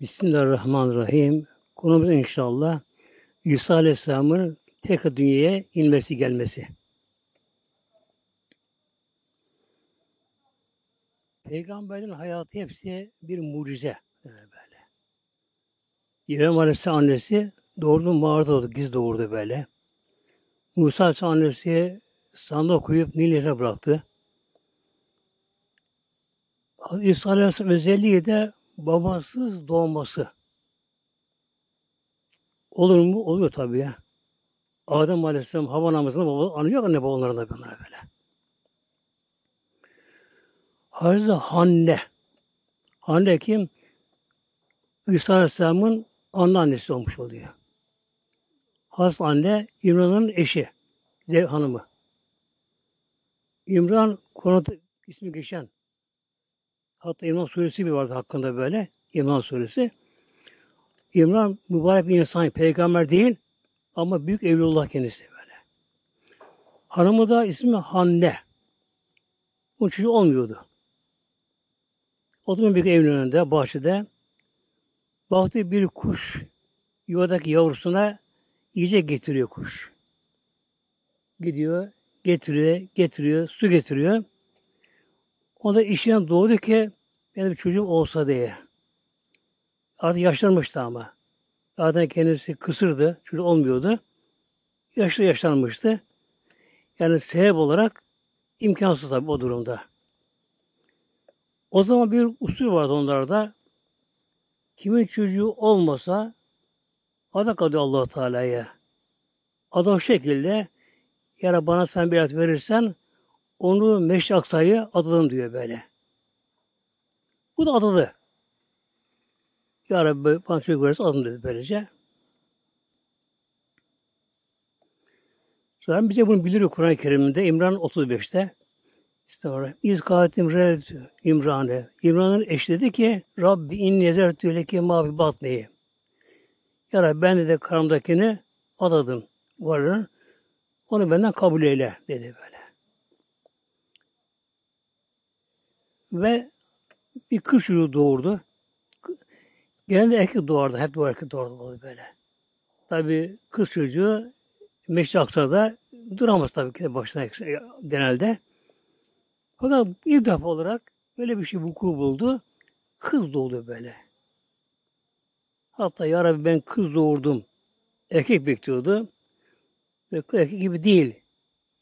Bismillahirrahmanirrahim. Konumuz inşallah İsa Aleyhisselam'ın tekrar dünyaya inmesi gelmesi. Peygamberin hayatı hepsi bir mucize. Böyle. İbrahim Aleyhisselam annesi doğurdu mağarada doğdu, giz doğurdu böyle. Musa Aleyhisselam annesi sandığa koyup Nil bıraktı. İsa Aleyhisselam özelliği de babasız doğması. Olur mu? Oluyor tabii ya. Adem Aleyhisselam hava namazında baba anıyor anne babalarında bunlar böyle. Hazreti Hanne. Hanne kim? İsa Aleyhisselam'ın anneannesi olmuş oluyor. Hazreti Anne İmran'ın eşi. Zev hanımı. İmran Kur'an'da ismi geçen Hatta İmran suresi bir vardı hakkında böyle. İmran suresi. İmran mübarek bir insan, peygamber değil ama büyük evlullah kendisi böyle. Hanımı da ismi Hanne. Bu çocuğu olmuyordu. Oturma bir evin önünde, bahçede baktı bir kuş yuvadaki yavrusuna yiyecek getiriyor kuş. Gidiyor, getiriyor, getiriyor, su getiriyor. O da işine doğdu ki benim çocuğum olsa diye. Artık yaşlanmıştı ama. Zaten kendisi kısırdı. Çocuk olmuyordu. Yaşlı yaşlanmıştı. Yani sebep olarak imkansız tabii o durumda. O zaman bir usul vardı onlarda. Kimin çocuğu olmasa adak adı allah Teala'ya. Adam şekilde ya bana sen bir et verirsen onu Meşri Aksa'yı adadım diyor böyle. Bu da adadı. Ya Rabbi bana çocuk verirse adım dedi böylece. Sonra bize bunu biliyor Kur'an-ı Kerim'de İmran 35'te. İstihara. İz kâhetim red İmran'e. İmran'ın eşi dedi ki Rabbi in nezertü leke mavi batneyi. Ya Rabbi ben de, karamdakini adadım. Varlığını. Onu benden kabul eyle dedi böyle. Ve bir kız çocuğu doğurdu. Genelde erkek doğardı. Hep doğar erkek doğardı böyle. Tabi kız çocuğu Meşri Aksa'da duramaz tabii ki de başına genelde. Fakat bir defa olarak böyle bir şey vuku buldu. Kız doğdu böyle. Hatta ya Rabbi ben kız doğurdum. Erkek bekliyordu. Erkek gibi değil.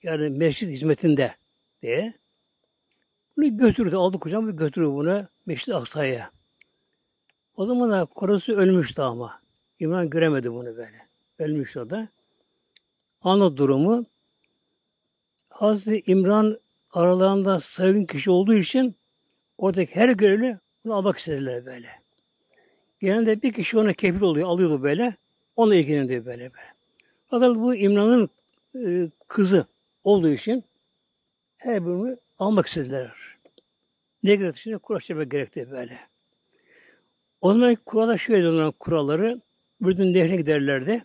Yani mescid hizmetinde diye. Bunu götürdü, aldı kucağıma ve götürdü bunu Meşri Aksa'ya. O zaman da korusu ölmüştü ama. İmran göremedi bunu böyle. Ölmüş o da. Anladı durumu. Hazreti İmran aralarında sayın kişi olduğu için oradaki her görevli bunu almak istediler böyle. Genelde bir kişi ona kefil oluyor, alıyordu böyle. Onunla ilgileniyor böyle böyle. Fakat bu İmran'ın e, kızı olduğu için her birini almak istediler. Ne gerekti şimdi? Kural gerekti böyle. O zaman kurala şöyle olan kuralları bütün nehrine giderlerdi.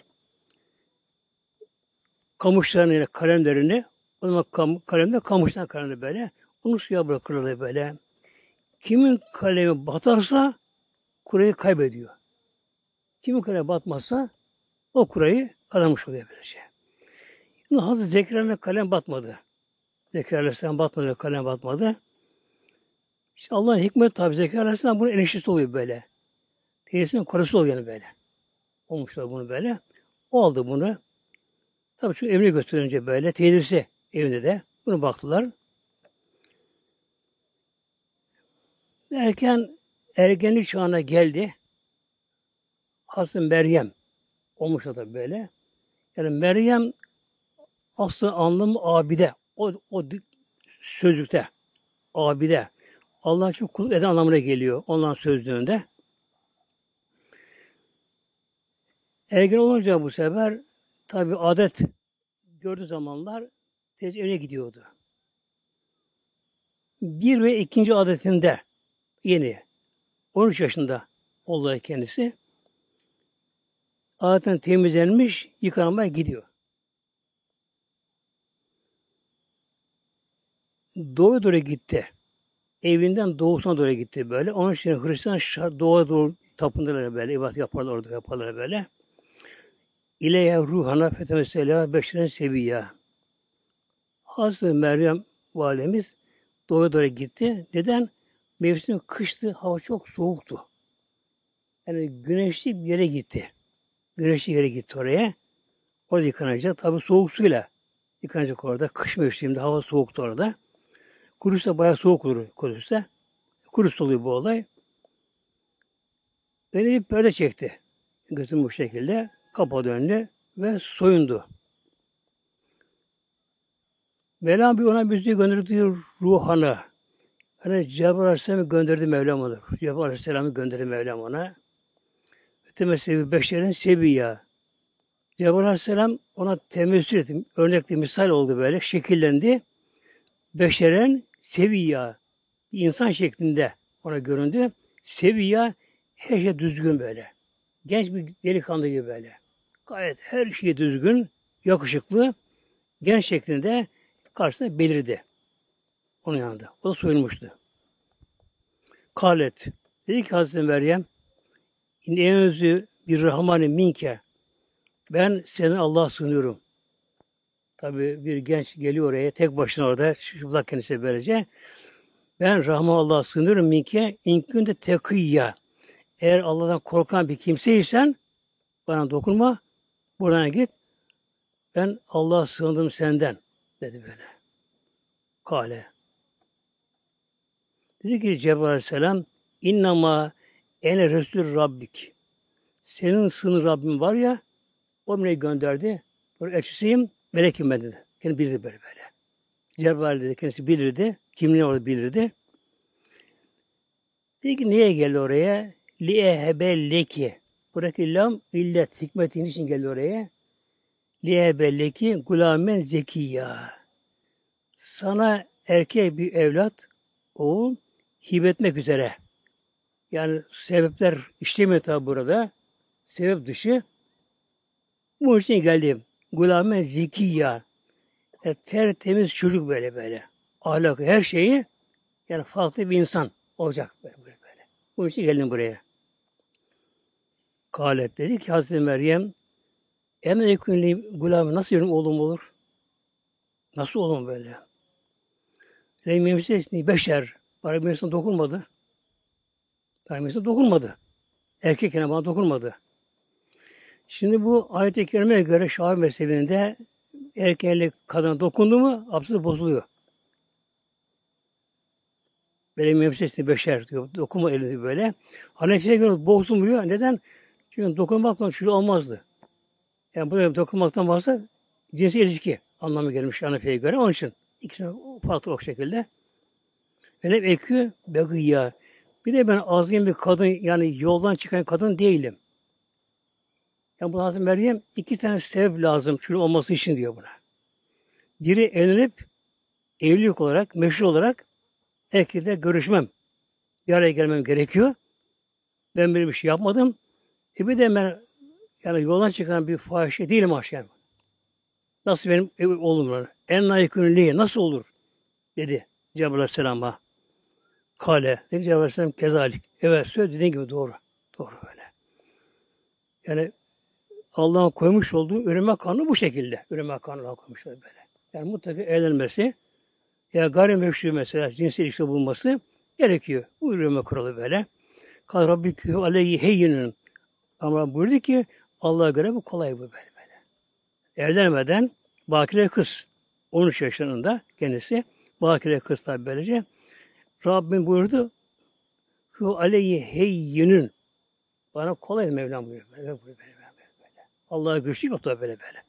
Kamışlarını, kalemlerini o zaman kam, kalemde kamıştan kalemde böyle. Onu suya bırakırlar böyle. Kimin kalemi batarsa kurayı kaybediyor. Kimin kalemi batmazsa o kurayı kazanmış oluyor böylece. Şimdi Hazreti Zekeriya'nın kalem batmadı. Zekeriya Aleyhisselam batmadı, kalem batmadı. İşte Allah'ın hikmet tabi Zekeriya Aleyhisselam bunun eniştesi oluyor böyle. Teyzesinin karısı oluyor yani böyle. Olmuşlar bunu böyle. O aldı bunu. Tabi şu evine götürünce böyle teyzesi evinde de bunu baktılar. Derken ergenlik çağına geldi. Hazreti Meryem olmuş da böyle. Yani Meryem aslında anlamı abide. O, o sözlükte abide. Allah için kulluk eden anlamına geliyor onların sözlüğünde. Ergen olunca bu sefer tabi adet gördüğü zamanlar tez evine gidiyordu. Bir ve ikinci adetinde yeni 13 yaşında oldu kendisi. Adetten temizlenmiş, yıkanmaya gidiyor. Doğuya doğru gitti evinden doğusuna doğru gitti böyle. Onun için Hristiyan doğuya doğru tapındılar böyle, ibadet yaparlar orada yaparlar böyle. İleye ruhana fetemesela beşeren seviyya. Hazreti Meryem validemiz doğru doğru gitti. Neden? Mevsim kıştı, hava çok soğuktu. Yani güneşli bir yere gitti. Güneşli yere gitti oraya. Orada yıkanacak. Tabi soğuk suyla yıkanacak orada. Kış mevsiminde hava soğuktu orada. Kudüs'te bayağı soğuk olur Kudüs'te. Kudüs'te oluyor bu olay. Öyle bir perde çekti. Gözüm bu şekilde. Kapadı önüne ve soyundu. Mevlam bir ona bizi gönderdi ruhana. Hani Cebrail Aleyhisselam'ı gönderdi Mevlam ona. Cebrail Aleyhisselam'ı gönderdi Mevlam ona. Temessili beşerin seviya. Cebrail Aleyhisselam ona temessül etti. Örnekli misal oldu böyle. Şekillendi. Beşeren seviya. İnsan şeklinde ona göründü. Seviya her şey düzgün böyle. Genç bir delikanlı gibi böyle. Gayet her şey düzgün, yakışıklı, genç şeklinde karşısında belirdi. Onun yanında. O da soyulmuştu. Kalet. Dedi ki Hazreti Meryem İneyüzü bir rahmani minke ben senin Allah'a sığınıyorum. Tabi bir genç geliyor oraya tek başına orada çıplak kendisi böylece. Ben Rahman Allah'a sığınıyorum minke inkünde tekiyya. Eğer Allah'tan korkan bir kimseysen bana dokunma. Buradan git. Ben Allah'a sığındım senden dedi böyle. Kale. Dedi ki Cebrail Aleyhisselam innama ene Resul Rabbik. Senin sınır Rabbin var ya o beni gönderdi. Böyle elçisiyim, melekim ben dedi. Kendi bilirdi böyle böyle. Cebrail dedi, kendisi bilirdi. Kimliğini orada bilirdi. Dedi ki niye geldi oraya? Liehebelleki. Buradaki lam illet, hikmetin için geldi oraya. Liehebelleki gulamen zekiya. Sana erkek bir evlat, oğul, hibetmek üzere. Yani sebepler işlemiyor tabi burada. Sebep dışı. Bu için geldi. Gulamen zekiya. Yani tertemiz çocuk böyle böyle. Ahlakı her şeyi yani farklı bir insan olacak böyle böyle. Bu için geldim buraya. Kalet dedi ki Hazreti Meryem Emen ekünli gulamı nasıl benim oğlum olur? Nasıl oğlum böyle? Lemmemsi beşer. Bana bir insan dokunmadı. Bana bir insan dokunmadı. Erkek bana dokunmadı. Şimdi bu ayet-i kerimeye göre Şafi mezhebinde erkeğe kadına dokundu mu abdesti bozuluyor. Benim mevsesini beşer diyor. Dokunma elini böyle. Hanefi'ye göre bozulmuyor. Neden? Çünkü dokunmakla şunu olmazdı. Yani bu dokunmaktan varsa cinsi ilişki anlamı gelmiş Hanefi'ye göre. Onun için ikisine farklı o şekilde. Benim ekü begiyya. Bir de ben azgın bir kadın yani yoldan çıkan kadın değilim. Yani bu Hazreti Meryem iki tane sebep lazım şunu olması için diyor buna. Biri evlenip evlilik olarak, meşhur olarak erkekle görüşmem. Bir araya gelmem gerekiyor. Ben böyle bir şey yapmadım. E bir de ben yani yoldan çıkan bir fahişe değilim aşkım. Nasıl benim oğlum En layıkını nasıl olur? Dedi Cebrail Aleyhisselam'a. Kale. Dedi Cebrail Aleyhisselam kezalik. Evet söyle dediğin gibi doğru. Doğru böyle. Yani Allah'ın koymuş olduğu üreme kanunu bu şekilde. Üreme kanunu koymuş böyle. Yani mutlaka evlenmesi ya gayrimeşru mesela cinsel ilişki bulması gerekiyor. Bu üreme kuralı böyle. Kal Rabbikü aleyhi heyyinin. Ama buyurdu ki Allah'a göre bu kolay bu böyle böyle. Evlenmeden bakire kız 13 yaşlarında kendisi bakire kız tabi böylece Rabbim buyurdu ki aleyhi heyyinin bana kolay Mevlam buyuruyor. Böyle, böyle. Allah'a güçlük yok da böyle böyle.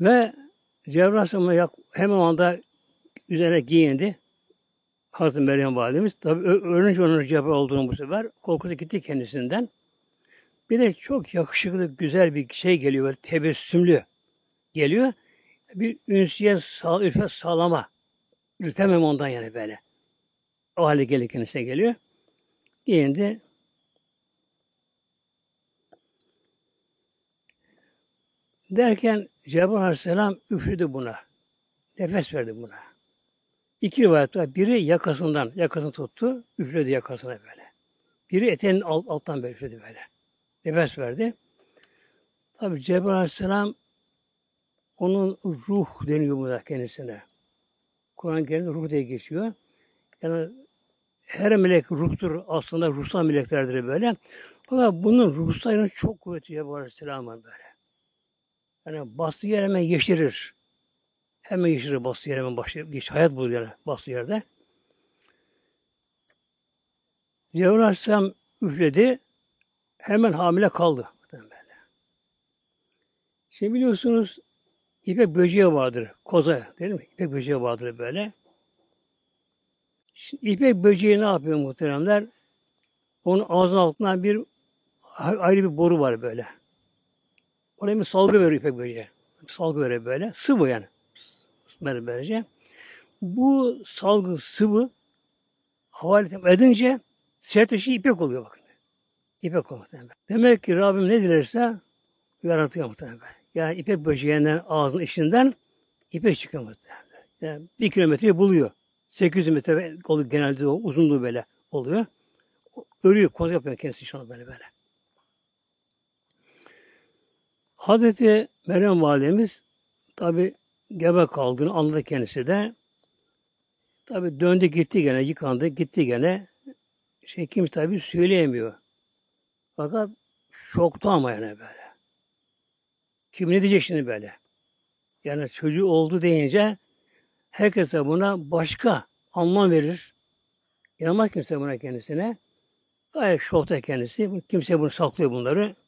Ve Cebrail Aleyhisselam hemen anda üzerine giyindi. Hazreti Meryem Validemiz. Tabi öğrenince onun Cebrail olduğunu bu sefer korkusu gitti kendisinden. Bir de çok yakışıklı, güzel bir şey geliyor. Böyle tebessümlü geliyor. Bir ünsiye sağ, ürfe sağlama. Ürpemem ondan yani böyle. O hale gelir kendisine geliyor. Giyindi. Derken Cebrail Aleyhisselam üfledi buna. Nefes verdi buna. İki rivayet var. Biri yakasından, yakasını tuttu, üfledi yakasına böyle. Biri eteğinin alt, alttan böyle üfledi böyle. Nefes verdi. Tabi Cebrail Aleyhisselam onun ruh deniyor burada kendisine. Kur'an-ı Kerim'de ruh diye geçiyor. Yani her melek ruhtur aslında ruhsal meleklerdir böyle. Fakat bunun ruhsal çok kuvvetli Cebrail Aleyhisselam'ın böyle. Yani bastığı yer hemen yeşerir. Hemen yeşerir bastığı yer hemen başlıyor. Geç, hayat bulur yani bastığı yerde. Cebrail Aleyhisselam üfledi. Hemen hamile kaldı. Şimdi biliyorsunuz ipek böceği vardır. Koza değil mi? İpek böceği vardır böyle. Şimdi ipek böceği ne yapıyor muhteremler? Onun ağzının altından bir ayrı bir boru var böyle. Oraya bir salgı veriyor ipek böceği. Salgı veriyor böyle. Sıvı yani. Böyle böylece. Bu salgı sıvı havale edince sertleşi ipek oluyor bakın. İpek oluyor. Demek ki Rabbim ne dilerse yaratıyor muhtemelen. Yani ipek böceğinden ağzının içinden ipek çıkıyor muhtemelen. Yani bir kilometreyi buluyor. 800 metre oluyor genelde o uzunluğu böyle oluyor. Örüyor, koz yapıyor kendisi şu böyle böyle. Hazreti Meryem Validemiz tabi gebe kaldığını anladı kendisi de. Tabi döndü gitti gene, yıkandı, gitti gene. Şey kim tabi söyleyemiyor. Fakat şokta ama yani böyle. Kim ne diyecek şimdi böyle? Yani çocuğu oldu deyince herkese buna başka anlam verir. İnanmaz kimse buna kendisine. Gayet şokta kendisi. Kimse bunu saklıyor bunları.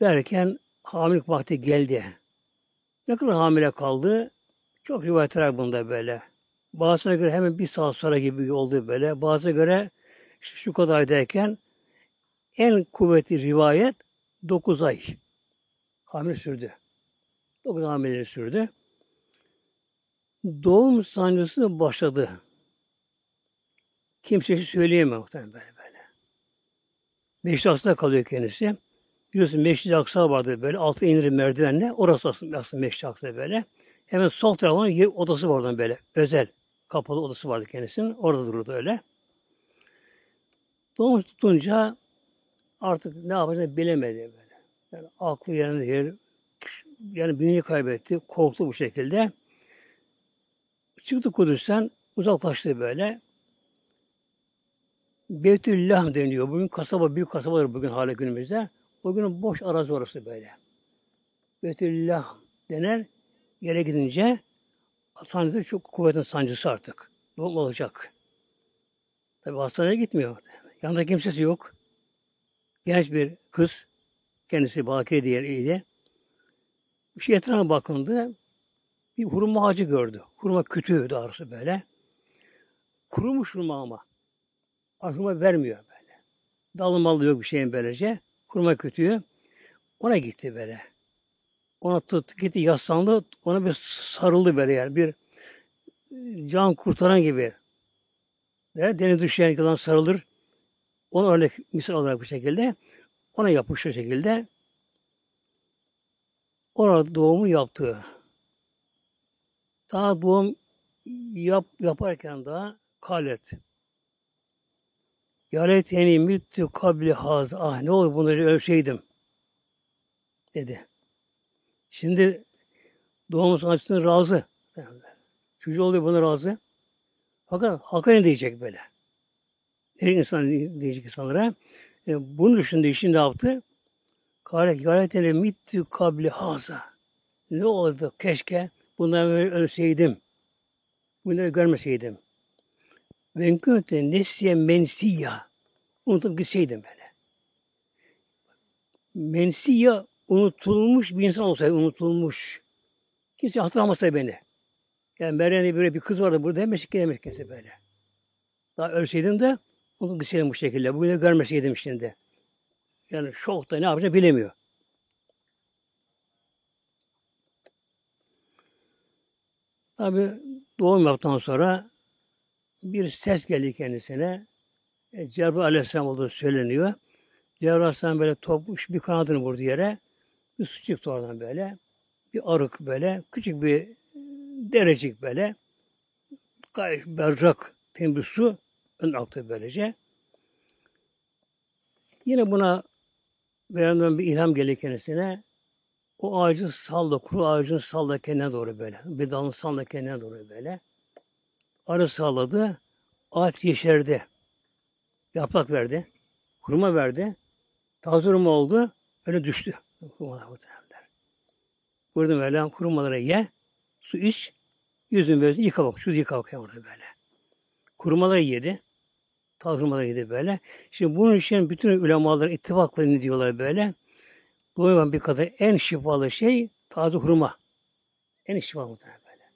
Derken hamilelik vakti geldi. Ne kadar hamile kaldı? Çok rivayetler bunda böyle. Bazısına göre hemen bir saat sonra gibi oldu böyle. Bazısına göre şu kadardayken en kuvvetli rivayet 9 ay hamile sürdü. 9 hamile sürdü. Doğum sancısı başladı. Kimse şey söyleyemiyor muhtemelen böyle böyle. Aksa'da kalıyor kendisi. Biliyorsun Meşri Aksa vardı böyle. Altı inir merdivenle. Orası aslında, aslında Meşri Aksa böyle. Hemen sol tarafında odası vardı böyle. Özel. Kapalı odası vardı kendisinin. Orada dururdu öyle. Doğum tutunca artık ne yapacağını bilemedi böyle. Yani aklı yerine değil. Yani bünyeyi kaybetti. Korktu bu şekilde. Çıktı Kudüs'ten uzaklaştı böyle. Beytüllah deniyor. Bugün kasaba, büyük kasabadır bugün hala günümüzde. O gün boş arazi orası böyle. Beytüllah denen yere gidince sancısı çok kuvvetli sancısı artık. Doğum olacak. Tabi hastaneye gitmiyor. Yanında kimsesi yok. Genç bir kız. Kendisi Bakire diye iyiydi. Bir şey etrafına bakındı. Bir hurma ağacı gördü. Hurma kütüğü doğrusu böyle. Kurumuş hurma ama. Hurma vermiyor böyle. Dalı malı yok bir şeyin böylece. Hurma kütüğü. Ona gitti böyle. Ona tut, gitti yaslandı. Ona bir sarıldı böyle yani. Bir can kurtaran gibi. Deniz düşen yılan sarılır. Ona örnek misal olarak bu şekilde. Ona yapışır şekilde. Orada doğumu yaptı. Daha doğum yap, yaparken daha kalet. Yaleteni müttü kabli haz. Ah ne olur bunları ölseydim. Dedi. Şimdi doğum sanatçısına razı. Çocuğu oluyor buna razı. Fakat hakka ne diyecek böyle? Her insan diyecek insanlara. E, bunu düşündüğü için ne yaptı? Kâle gâletene mittü kabli haza. Ne oldu? Keşke böyle ölseydim. Bunları görmeseydim. Ben kötü nesiye mensiya. Unutup gitseydim böyle. Mensiya unutulmuş bir insan olsaydı unutulmuş. Kimse hatırlamasa beni. Yani Meryem'de böyle bir kız vardı burada demiş ki demiş kimse böyle. Daha ölseydim de onu gitseydim bu şekilde. Bugün de görmeseydim şimdi. Yani şokta ne yapacağını bilemiyor. Tabi doğum yaptıktan sonra bir ses geldi kendisine. E, Cebrail Aleyhisselam olduğu söyleniyor. Cebrail Aleyhisselam böyle topmuş bir kanadını vurdu yere. Bir su çıktı oradan böyle. Bir arık böyle. Küçük bir Derecik böyle. Gayet berrak, temiz su. Ön aktı böylece. Yine buna Mevlam'dan bir ilham geliyor kendisine. O ağacı salla, kuru ağacın salla kendine doğru böyle. Bir dalını salla kendine doğru böyle. Arı salladı. Ağaç yeşerdi. Yaprak verdi. Kuruma verdi. Taze oldu. Öyle düştü. Kurumalar muhtemelenler. Burada Mevlam kurumaları ye. Su iç. Yüzünü böyle yıka bak. Şu yıka bak orada böyle. Kurumaları yedi. Taze yedi böyle. Şimdi bunun için bütün ulemalar ittifakla ne diyorlar böyle. Doymayan bir kadın en şifalı şey taze hurma. En şifalı muhtemelen böyle.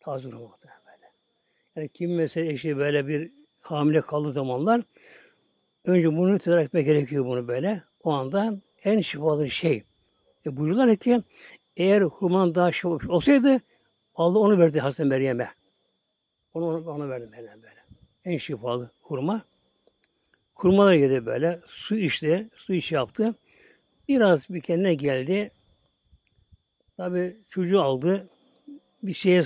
Taze hurma muhtemelen böyle. Yani kim mesela eşi böyle bir hamile kaldığı zamanlar önce bunu tedarik etmek gerekiyor bunu böyle. O anda en şifalı şey. E buyuruyorlar ki eğer hurmanın daha şifalı olsaydı Allah onu verdi Hazreti Meryem'e. Onu ona, ona verdi Meryem böyle. En şifalı hurma. Hurmalar yedi böyle. Su içti. Su içi yaptı. Biraz bir kendine geldi. Tabi çocuğu aldı. Bir şeye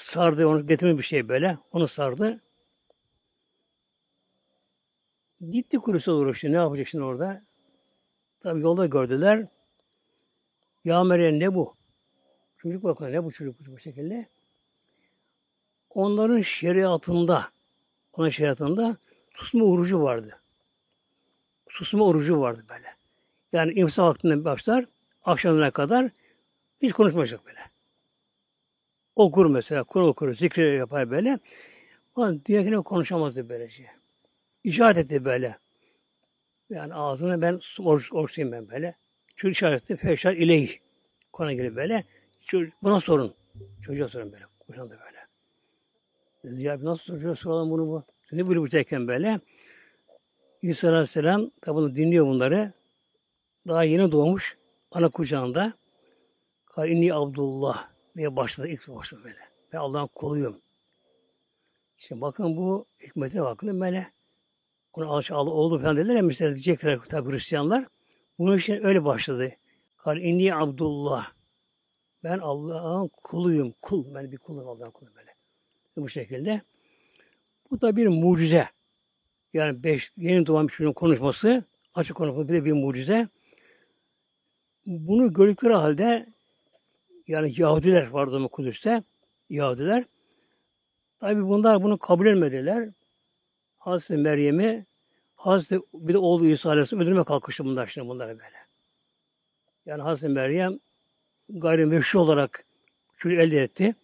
sardı. Onu getirme bir şey böyle. Onu sardı. Gitti kurusal uğraştı. Ne yapacak şimdi orada? Tabi yolda gördüler. Ya Meryem ne bu? Çocuk bakıyor ne bu çocuk bu şekilde? Onların şeriatında, onun şeriatında susma orucu vardı. Susma orucu vardı böyle. Yani imsak vaktinden başlar, akşamına kadar hiç konuşmayacak böyle. Okur mesela, Kur okur, zikri yapar böyle. Ama dünyakine konuşamazdı böylece. İşaret etti böyle. Yani ağzını ben oruç, oruçluyum ben böyle. Çünkü işaret etti. Feşar ileyh. Konu gibi böyle. Buna sorun. Çocuğa sorun böyle. Uyandı böyle. Dedi ya nasıl çocuğa soralım bunu bu? Ne böyle bu böyle? İsa Aleyhisselam tabi dinliyor bunları. Daha yeni doğmuş ana kucağında. Karini Abdullah diye başladı. ilk başladı böyle. Ben Allah'ın kuluyum. İşte bakın bu hikmete bakın böyle. Onu Allah oldu falan dediler ya mesela diyecekler tabi Hristiyanlar. Bunun için öyle başladı. Kal inni Abdullah. Ben Allah'ın kuluyum. Kul. Ben bir kulum Allah'ın kuluyum böyle. Bu şekilde. Bu da bir mucize. Yani beş, yeni doğan bir çocuğun konuşması, açık konuşması bir de bir mucize. Bunu gördükleri halde yani Yahudiler vardı mı Kudüs'te, Yahudiler. Tabi bunlar bunu kabul etmediler. Hazreti Meryem'i Hazreti bir de oğlu İsa Aleyhisselam öldürmeye kalkıştı bunlar şimdi bunlara böyle. Yani Hazreti Meryem gayrimeşru olarak çocuğu elde etti.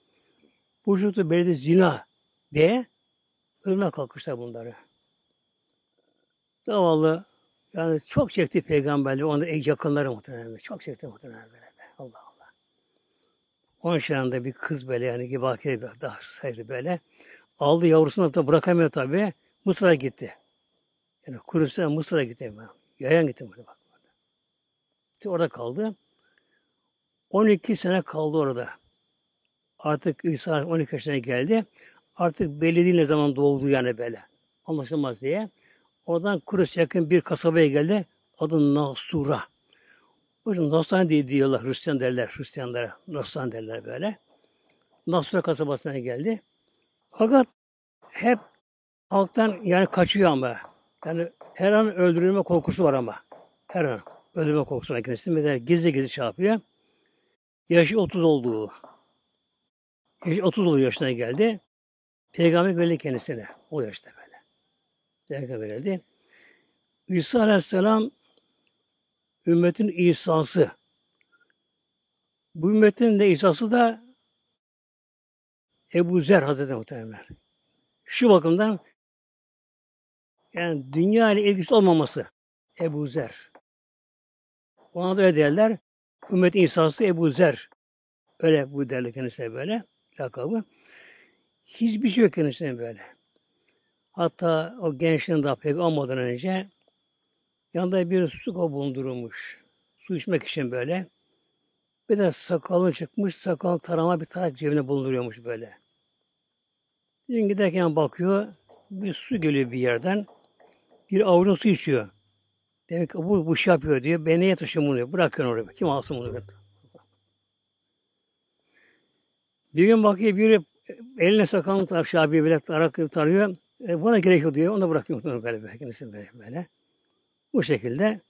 Bu çocukta belediye zina diye ölüme kalkışlar bunları. Zavallı yani çok çekti peygamberleri, onda yakınları muhtemelen. Çok çekti muhtemelen. Allah Allah. Onun şanında bir kız böyle yani gibi bakire bir daha saydı böyle. Aldı yavrusunu da bırakamıyor tabi. Mısır'a gitti. Yani Kudüs'ten Mısır'a gitti. Yayan gitti böyle bak. İşte orada kaldı. 12 sene kaldı orada. Artık İsa 12 yaşına geldi. Artık belli değil ne zaman doğdu yani böyle. Anlaşılmaz diye. Oradan Kudüs yakın bir kasabaya geldi. Adı Nasura. Yüzden Nasran diye diyorlar Hristiyan derler. Hristiyanlara Nasran derler böyle. Nasura kasabasına geldi. Fakat hep halktan yani kaçıyor ama. Yani her an öldürülme korkusu var ama. Her an öldürülme korkusu var kendisi. Gizli gizli şey yapıyor. Yaşı 30 olduğu. Yaşı 30 olduğu yaşına geldi. Peygamber böyle kendisine. O yaşta böyle. Peygamber verildi. İsa Aleyhisselam ümmetin İsa'sı. Bu ümmetin de İsa'sı da Ebu Zer Hazreti Muhtemelen. Şu bakımdan yani dünya ile ilgisi olmaması Ebu Zer. Ona da öyle derler. Ümmet İsa'sı Ebu Zer. Öyle bu derler kendisine böyle lakabı. Hiçbir şey yok kendisine böyle. Hatta o gençliğin daha pek olmadan önce yanında bir su bulundurulmuş. Su içmek için böyle. Bir de sakalı çıkmış, sakal tarama bir tarak cebine bulunduruyormuş böyle. Bir gün giderken bakıyor, bir su geliyor bir yerden. Bir avucun su içiyor. Demek ki bu, bu şey yapıyor diyor. Ben neye taşıyorum bunu diyor. Bırakın oraya. Kim alsın bunu? Bir gün bakıyor biri eline sakalını tar, Şabi'ye bile tarak tarıyor. E, buna gerek yok diyor. Onu da bırakıyor böyle, böyle, böyle. Bu şekilde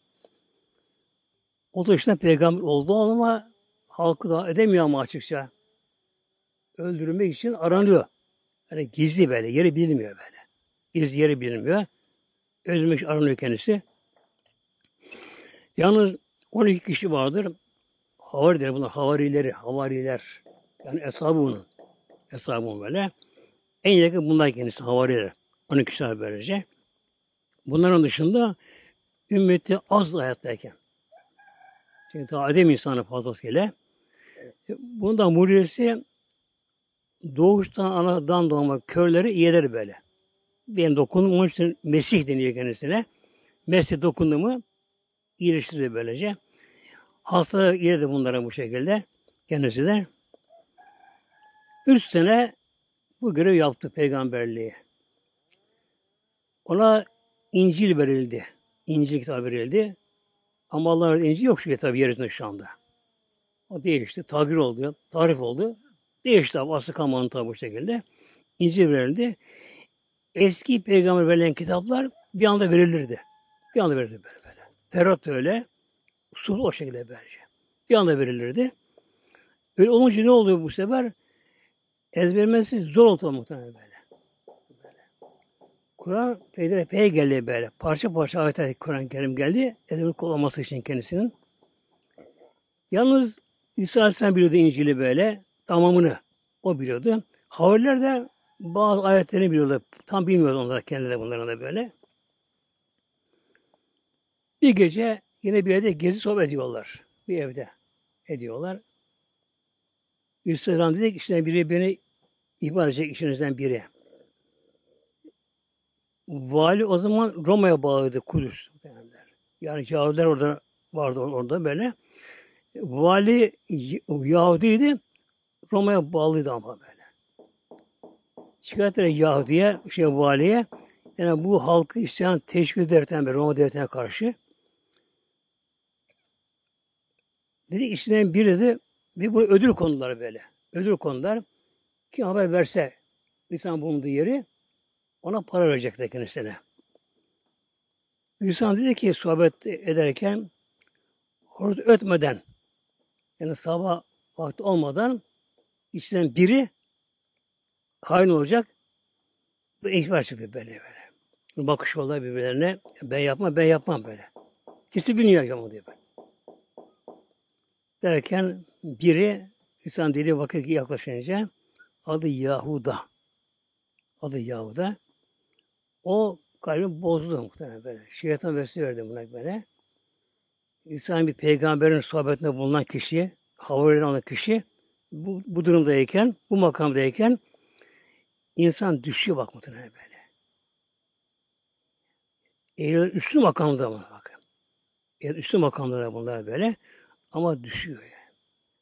30 yaşında peygamber oldu ama halkı da edemiyor ama açıkça. Öldürülmek için aranıyor. Yani gizli böyle, yeri bilinmiyor böyle. Gizli yeri bilinmiyor. Öldürmek için aranıyor kendisi. Yalnız 12 kişi vardır. Havari denir bunlar. Havarileri, havariler. Yani eshabı bunun. Eshabı bunun böyle. En yakın bunlar kendisi havariler. 12 kişiler böylece. Bunların dışında ümmeti az hayattayken. Çünkü daha Adem insanı fazlasıyla. Bundan mucizesi doğuştan anadan doğma körleri iyileri böyle. Benim dokundum. Onun için Mesih deniyor kendisine. Mesih dokundu mu iyileştirdi böylece. Hastalık iyiydi bunlara bu şekilde. Kendisi de. Üç sene bu görev yaptı peygamberliği. Ona İncil verildi. İncil kitabı verildi. Ama Allah'ın İncil yok şu kitabı yeryüzünde şu anda. O değişti. Tagir oldu. Tarif oldu. Değişti abi. Aslı kalmanın tabi bu şekilde. İncil verildi. Eski peygamber verilen kitaplar bir anda verilirdi. Bir anda verilirdi böyle böyle. Terat öyle. Usul o şekilde böylece. Bir anda verilirdi. Öyle olunca ne oluyor bu sefer? Ezberlemesi zor oldu muhtemelen böyle. Kur'an peyderpeye geldi böyle. Parça parça ayet Kur'an-ı Kerim geldi. Ezberin kullanması için kendisinin. Yalnız İsa Aleyhisselam biliyordu İncil'i böyle. Tamamını o biliyordu. Havariler de bazı ayetlerini biliyorlar. Tam bilmiyordu onlar kendileri bunların da böyle. Bir gece yine bir evde gezi sohbet ediyorlar. Bir evde ediyorlar. Aleyhisselam dedi ki işte biri beni ihbar edecek işinizden biri. Vali o zaman Roma'ya bağlıydı Kudüs. Yani Yahudiler orada vardı orada böyle. Vali Yahudiydi. Roma'ya bağlıydı ama böyle. Şikayet eder Yahudi'ye, şey valiye. Yani bu halkı isyan teşkil ederken Roma devletine karşı. Dedi işinden biri de bir bu ödül konuları böyle. Ödül konular. Kim haber verse insan bulunduğu yeri ona para verecekler kendisine. İnsan dedi ki sohbet ederken horoz ötmeden yani sabah vakti olmadan içinden biri hain olacak bu ihbar çıktı böyle böyle. Bakış oldu birbirlerine ben yapmam ben yapmam böyle. Kimse bilmiyor yapamam diye böyle. Derken biri İslam dediği vakit yaklaşınca adı Yahuda. Adı Yahuda. O kalbim bozdu muhtemelen böyle. Şeytan vesile verdi buna böyle. İnsan bir peygamberin sohbetinde bulunan kişi, havarilen olan kişi bu, bu durumdayken, bu makamdayken insan düşüyor bak muhtemelen böyle. Eğer üstü makamda mı bakın. Eğer üstü makamda bunlar böyle ama düşüyor yani.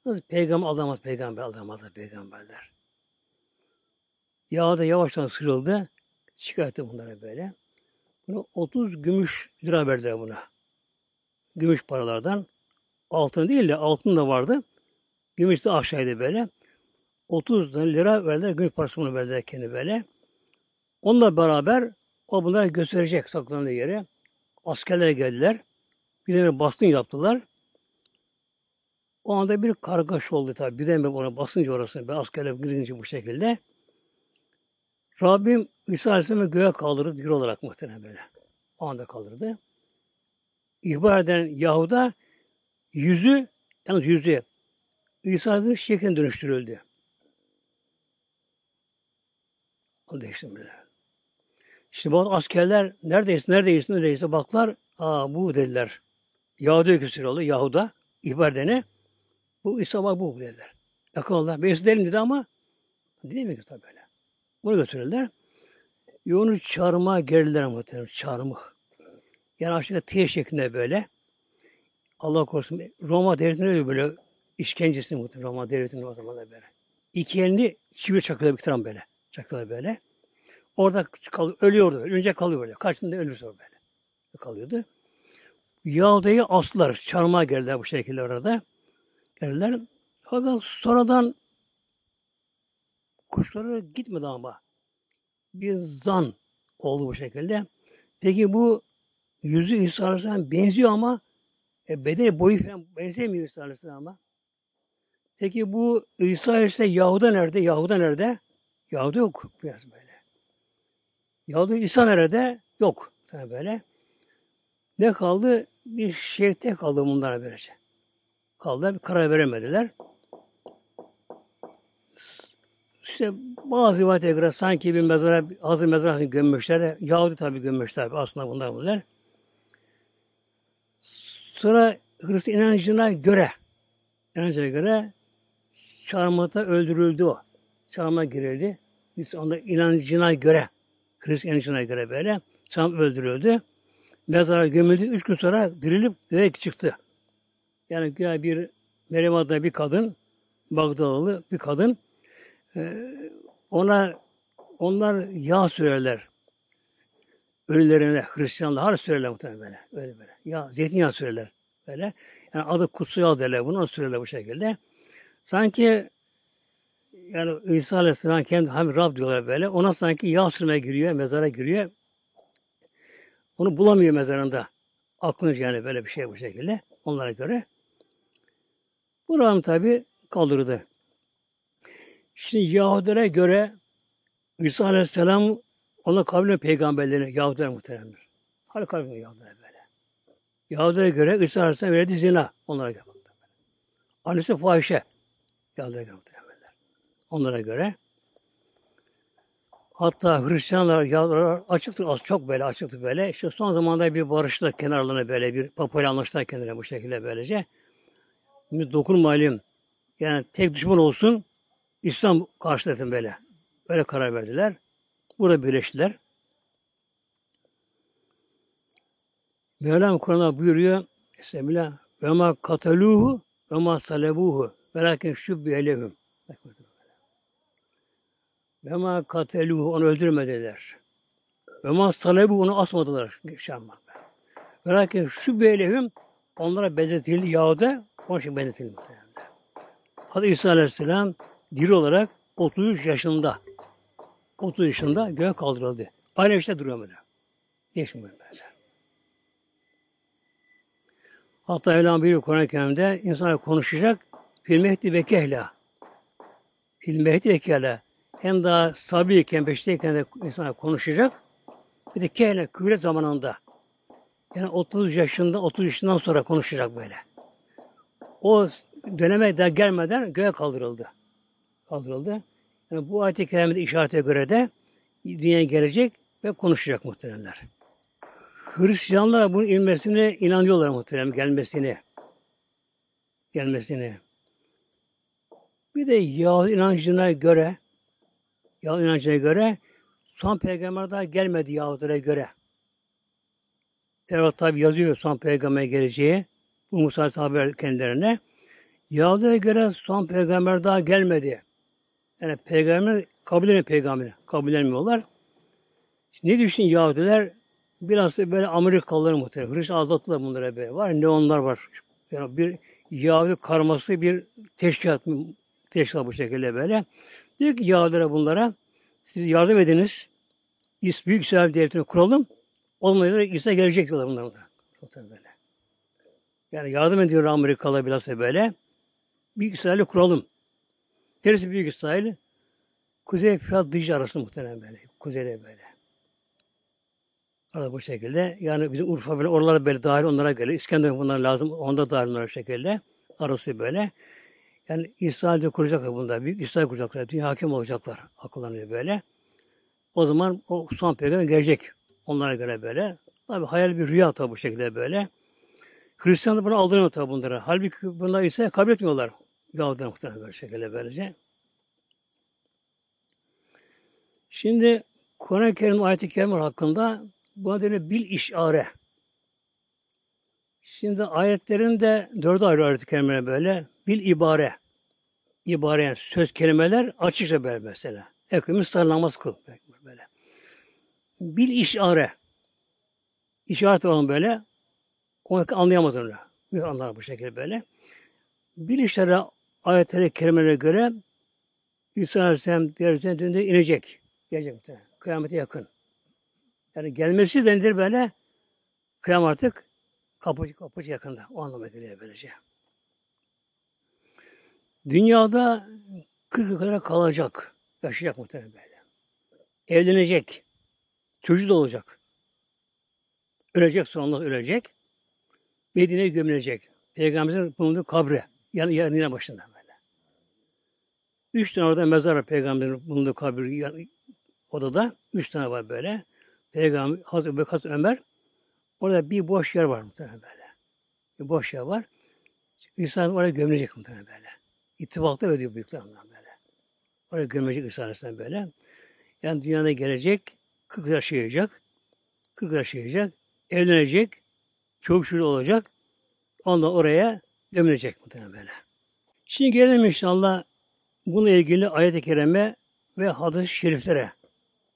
Nasıl peygamber aldamaz, peygamber aldamaz peygamberler. Yağ da yavaştan sırıldı. Çıkarttı bunlara böyle. Bunu 30 gümüş lira verdiler buna. Gümüş paralardan. Altın değil de altın da vardı. Gümüş de aşağıydı böyle. 30 lira verdiler. Gümüş parası bunu verdiler kendi böyle. Onunla beraber o bunları gösterecek saklandığı yere. Askerler geldiler. Bir de bir baskın yaptılar. O anda bir kargaş oldu tabi. Birden bir ona basınca orası. Ben askerler girince bu şekilde. Rabbim İsa Aleyhisselam'ı göğe kaldırdı dir olarak muhtemelen böyle. O anda kaldırdı. İhbar eden Yahuda yüzü, yalnız yüzü İsa Aleyhisselam'ın şekline dönüştürüldü. O değişti böyle. İşte bu askerler neredeyse neredeyse neredeyse baklar, aa bu dediler. Yahuda küsür oldu, Yahuda ihbar edene. Bu İsa bak bu dediler. Yakın oldular. Ben derim dedi ama mi tabi böyle. Bunu götürürler. Yoğunu çarmıha gerildiler muhtemelen. Çarmıh. Yani aşağı T şeklinde böyle. Allah korusun. Roma devletinde öyle böyle işkencesini muhtemelen Roma devletinde o zaman da böyle. İki elini çivi çakıyorlar bir böyle. Çakıyorlar böyle. Orada kal ölüyordu. Önce kalıyor böyle. Kaçtığında ölürse böyle. Kalıyordu. Yahudi'yi astılar. Çarmıha geldiler bu şekilde orada. Geldiler. Fakat sonradan kuşları gitmedi ama. Bir zan oldu bu şekilde. Peki bu yüzü İsa Aleyhisselam benziyor ama e, bedeni boyu falan benzemiyor İsa Aleyhisselam'a. Peki bu İsa Aleyhisselam Yahuda nerede? Yahuda nerede? Yahuda yok. Biraz böyle. Yahuda İsa nerede? Yok. Tabii böyle. Ne kaldı? Bir şehirte kaldı bunlara böylece. Kaldı. Bir karar veremediler. İşte bazı rivayete göre sanki bir mezara, hazır mezara gömmüşler de, Yahudi tabi gömmüşler aslında bunlar bunlar. Sonra Hristiyan inancına göre, inancına göre çarmıhta öldürüldü o. Çarmıha girildi. Biz onda inancına göre, Hristiyan inancına göre böyle çarmıh öldürüldü. Mezara gömüldü. Üç gün sonra dirilip eve çıktı. Yani bir Meryem adında bir kadın, Bagdadalı bir kadın, ona onlar yağ sürerler. Ölülerine, Hristiyanlar sürerler muhtemelen böyle. Öyle böyle. Ya zeytinyağı sürerler. Böyle. Yani adı kutsu yağ derler. Bunu sürerler bu şekilde. Sanki yani İsa Aleyhisselam kendi hem Rab diyorlar böyle. Ona sanki yağ sürmeye giriyor, mezara giriyor. Onu bulamıyor mezarında. Aklınız yani böyle bir şey bu şekilde. Onlara göre. Buranın tabi kaldırdı. Şimdi Yahudilere göre İsa Aleyhisselam ona kavmin peygamberleri Yahudiler muhteremdir. Hal kavmin Yahudiler böyle. Yahudilere göre İsa Aleyhisselam verdi zina. Onlara göre. Annesi fahişe. Yahudilere göre muhteremler. Onlara göre. Hatta Hristiyanlar, Yahudiler açıktır, az çok böyle açıktır böyle. İşte son zamanda bir barışla kenarlarına böyle bir papayla anlaştılar kendilerine bu şekilde böylece. Dokunmayalım. Yani tek düşman olsun, İslam karşılatın böyle. Böyle karar verdiler. Burada birleştiler. Mevlam Kur'an'a buyuruyor Bismillah ve ma kataluhu ve ma salebuhu velakin şübbiye lehum. Ve ma kateluhu onu öldürmediler. Ve ma salebuhu onu asmadılar. Şamlar. Velakin şübbiye lehum onlara benzetildi Yahuda onun için benzetildi. Hadi İsa Aleyhisselam diri olarak 33 yaşında 30 yaşında göğe kaldırıldı. Aynı işte duruyor böyle. Değişmiyor benzer. Hatta Evlam bir Kur'an-ı Kerim'de insanlar konuşacak. Filmehdi ve kehla. Filmehdi ve kehla. Hem daha sabiyken, beşteyken de insanlar konuşacak. Bir de kehla, küre zamanında. Yani 30 yaşında, 30 yaşından sonra konuşacak böyle. O döneme daha gelmeden göğe kaldırıldı kaldırıldı. Yani bu ayet-i kerimede işarete göre de dünyaya gelecek ve konuşacak muhteremler. Hristiyanlar bunun inmesine inanıyorlar muhterem gelmesini. Gelmesini. Bir de Yahudi inancına göre Yahudi inancına göre son peygamber daha gelmedi Yahudilere göre. Tevrat tabi yazıyor son peygamber geleceği. Bu Musa haber kendilerine. Yahudilere göre son peygamber daha gelmedi. Yani peygamber kabul etmiyor peygamberi. Kabul etmiyorlar. Şimdi ne düşün Yahudiler? Biraz böyle Amerikalılar muhtemelen. Hristiyan aldattılar bunlara böyle. Var ne onlar var. Yani bir Yahudi karması bir teşkilat, teşkilat bu şekilde böyle. Diyor ki Yahudilere bunlara siz yardım ediniz. Büyük İsrail Devleti'ni kuralım. Olmayınca İsa gelecek diyorlar bunlar. bunlar. Böyle. Yani yardım ediyor Amerikalılar biraz da böyle. Büyük İsrail'i kuralım. Neresi Büyük İsrail? Kuzey Fırat Dicle arası muhtemelen böyle. Kuzeyde böyle. Arada bu şekilde. Yani bizim Urfa böyle oralara böyle dahil onlara göre. İskender bunlar lazım. Onda dahil onlara şekilde. Arası böyle. Yani İsrail'de kuracaklar bunda. Büyük İsrail kuracaklar. Dünya hakim olacaklar. Akıllanıyor böyle. O zaman o son peygamber gelecek. Onlara göre böyle. Tabi hayal bir rüya tabi bu şekilde böyle. Hristiyanlar bunu aldırmıyor tabi bunlara. Halbuki bunlar ise kabul etmiyorlar. Yahudiler muhtemelen böyle şekilde böylece. Şimdi Kur'an-ı Kerim ayet-i hakkında bu adıyla bil işare. Şimdi ayetlerin de dördü ayrı ayet-i böyle. Bil ibare. İbare yani söz kelimeler açıkça böyle mesela. Ekimiz sar namaz kıl. Böyle. Bil işare. İşaret olan böyle. Onu anlayamaz onu. Anlar bu şekilde böyle. Bil işare ayetlere kerimelere göre İsa Aleyhisselam yeryüzüne döndüğünde inecek. Gelecek. Kıyamete yakın. Yani gelmesi denilir böyle kıyam artık kapı, kapı yakında. O anlama geliyor böylece. Dünyada 40 kadar kalacak. Yaşayacak muhtemelen böyle. Evlenecek. Çocuğu da olacak. Ölecek sonra ölecek. Medine'ye gömülecek. Peygamberimizin bulunduğu kabre. Yani yanına başında. Üç tane orada mezar var Peygamberin bulunduğu kabir odada. Üç tane var böyle. Peygamber, Hazreti Ebu Hazreti Ömer. Orada bir boş yer var muhtemelen böyle. Bir boş yer var. İsa oraya gömülecek muhtemelen böyle. İttifakta öyle diyor büyükler böyle. Oraya gömülecek Aleyhisselam böyle. Yani dünyada gelecek, 40 yaş yaşayacak, 40 yaş yaşayacak, evlenecek, çok şükür olacak, ondan oraya gömülecek muhtemelen böyle. Şimdi gelelim inşallah bununla ilgili ayet-i kerime ve hadis-i şeriflere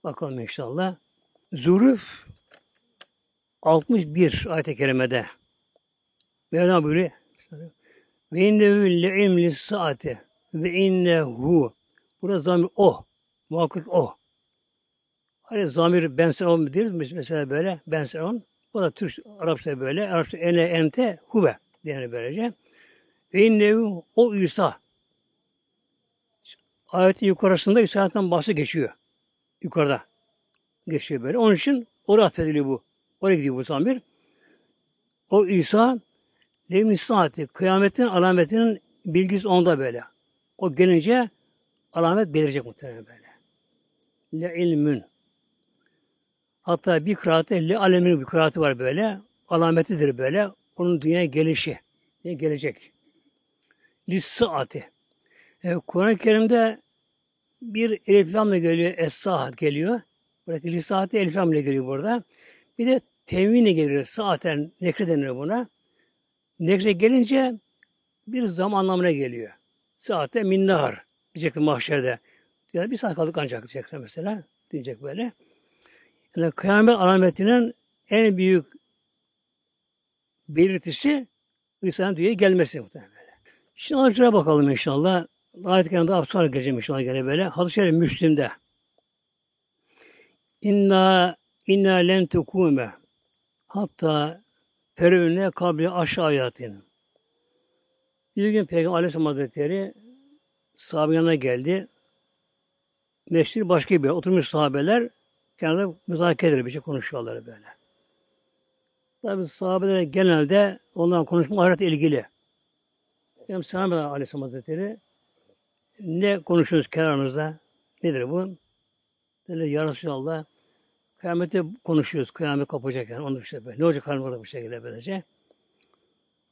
bakalım inşallah. Zuruf 61 ayet-i kerimede. Mevlana buyuruyor. Ve innehu le'imli saati ve innehu burada zamir o muhakkak o. Hani zamir benser on deriz mesela böyle benser on. O da Türk Arapça böyle. Arapça ene ente huve denir böylece. Ve innehu o İsa ayetin yukarısında İsa'dan bahsi geçiyor yukarıda geçiyor böyle. Onun için oraya atfediliyor bu. Oraya gidiyor bu zamir. O İsa levni saati, kıyametin alametinin bilgisi onda böyle. O gelince alamet belirecek muhtemelen böyle. Le ilmün. Hatta bir kıraatı, le alemin bir kıraatı var böyle. Alametidir böyle. Onun dünyaya gelişi. Gelecek. Lis saati. E, Kur'an-ı Kerim'de bir eliflamla geliyor, es-saat geliyor. Buradaki lisahati elfam ile geliyor burada. Bir de tevmine geliyor. Saaten nekre denir buna. Nekre gelince bir zaman anlamına geliyor. Saatte minnahar diyecek mahşerde. Yani bir saat kaldık ancak diyecekler mesela. Diyecek böyle. Yani kıyamet alametinin en büyük belirtisi İsa'nın dünyaya gelmesi muhtemelen. Şimdi ayetine bakalım inşallah. Ayet-i Kerim'de sonra geleceğim inşallah gene böyle. Hadis-i Şerif Müslim'de. İnna inna len tekume hatta terevne kabli aşağıyatin. Bir gün Peygamber Aleyhisselam Hazretleri sahabe geldi. Mescid başka bir oturmuş sahabeler kenarda müzakere ediyor, bir şey konuşuyorlar böyle. Tabi sahabeler genelde ondan konuşma ahiret ilgili. Benim Peygamber Aleyhisselam Hazretleri ne konuşuyorsunuz kenarınızda? Nedir bu? Dedi ya Resulallah kıyamete konuşuyoruz. Kıyamet kopacak yani. Onu işte böyle. Ne olacak karnı burada bu şekilde böylece.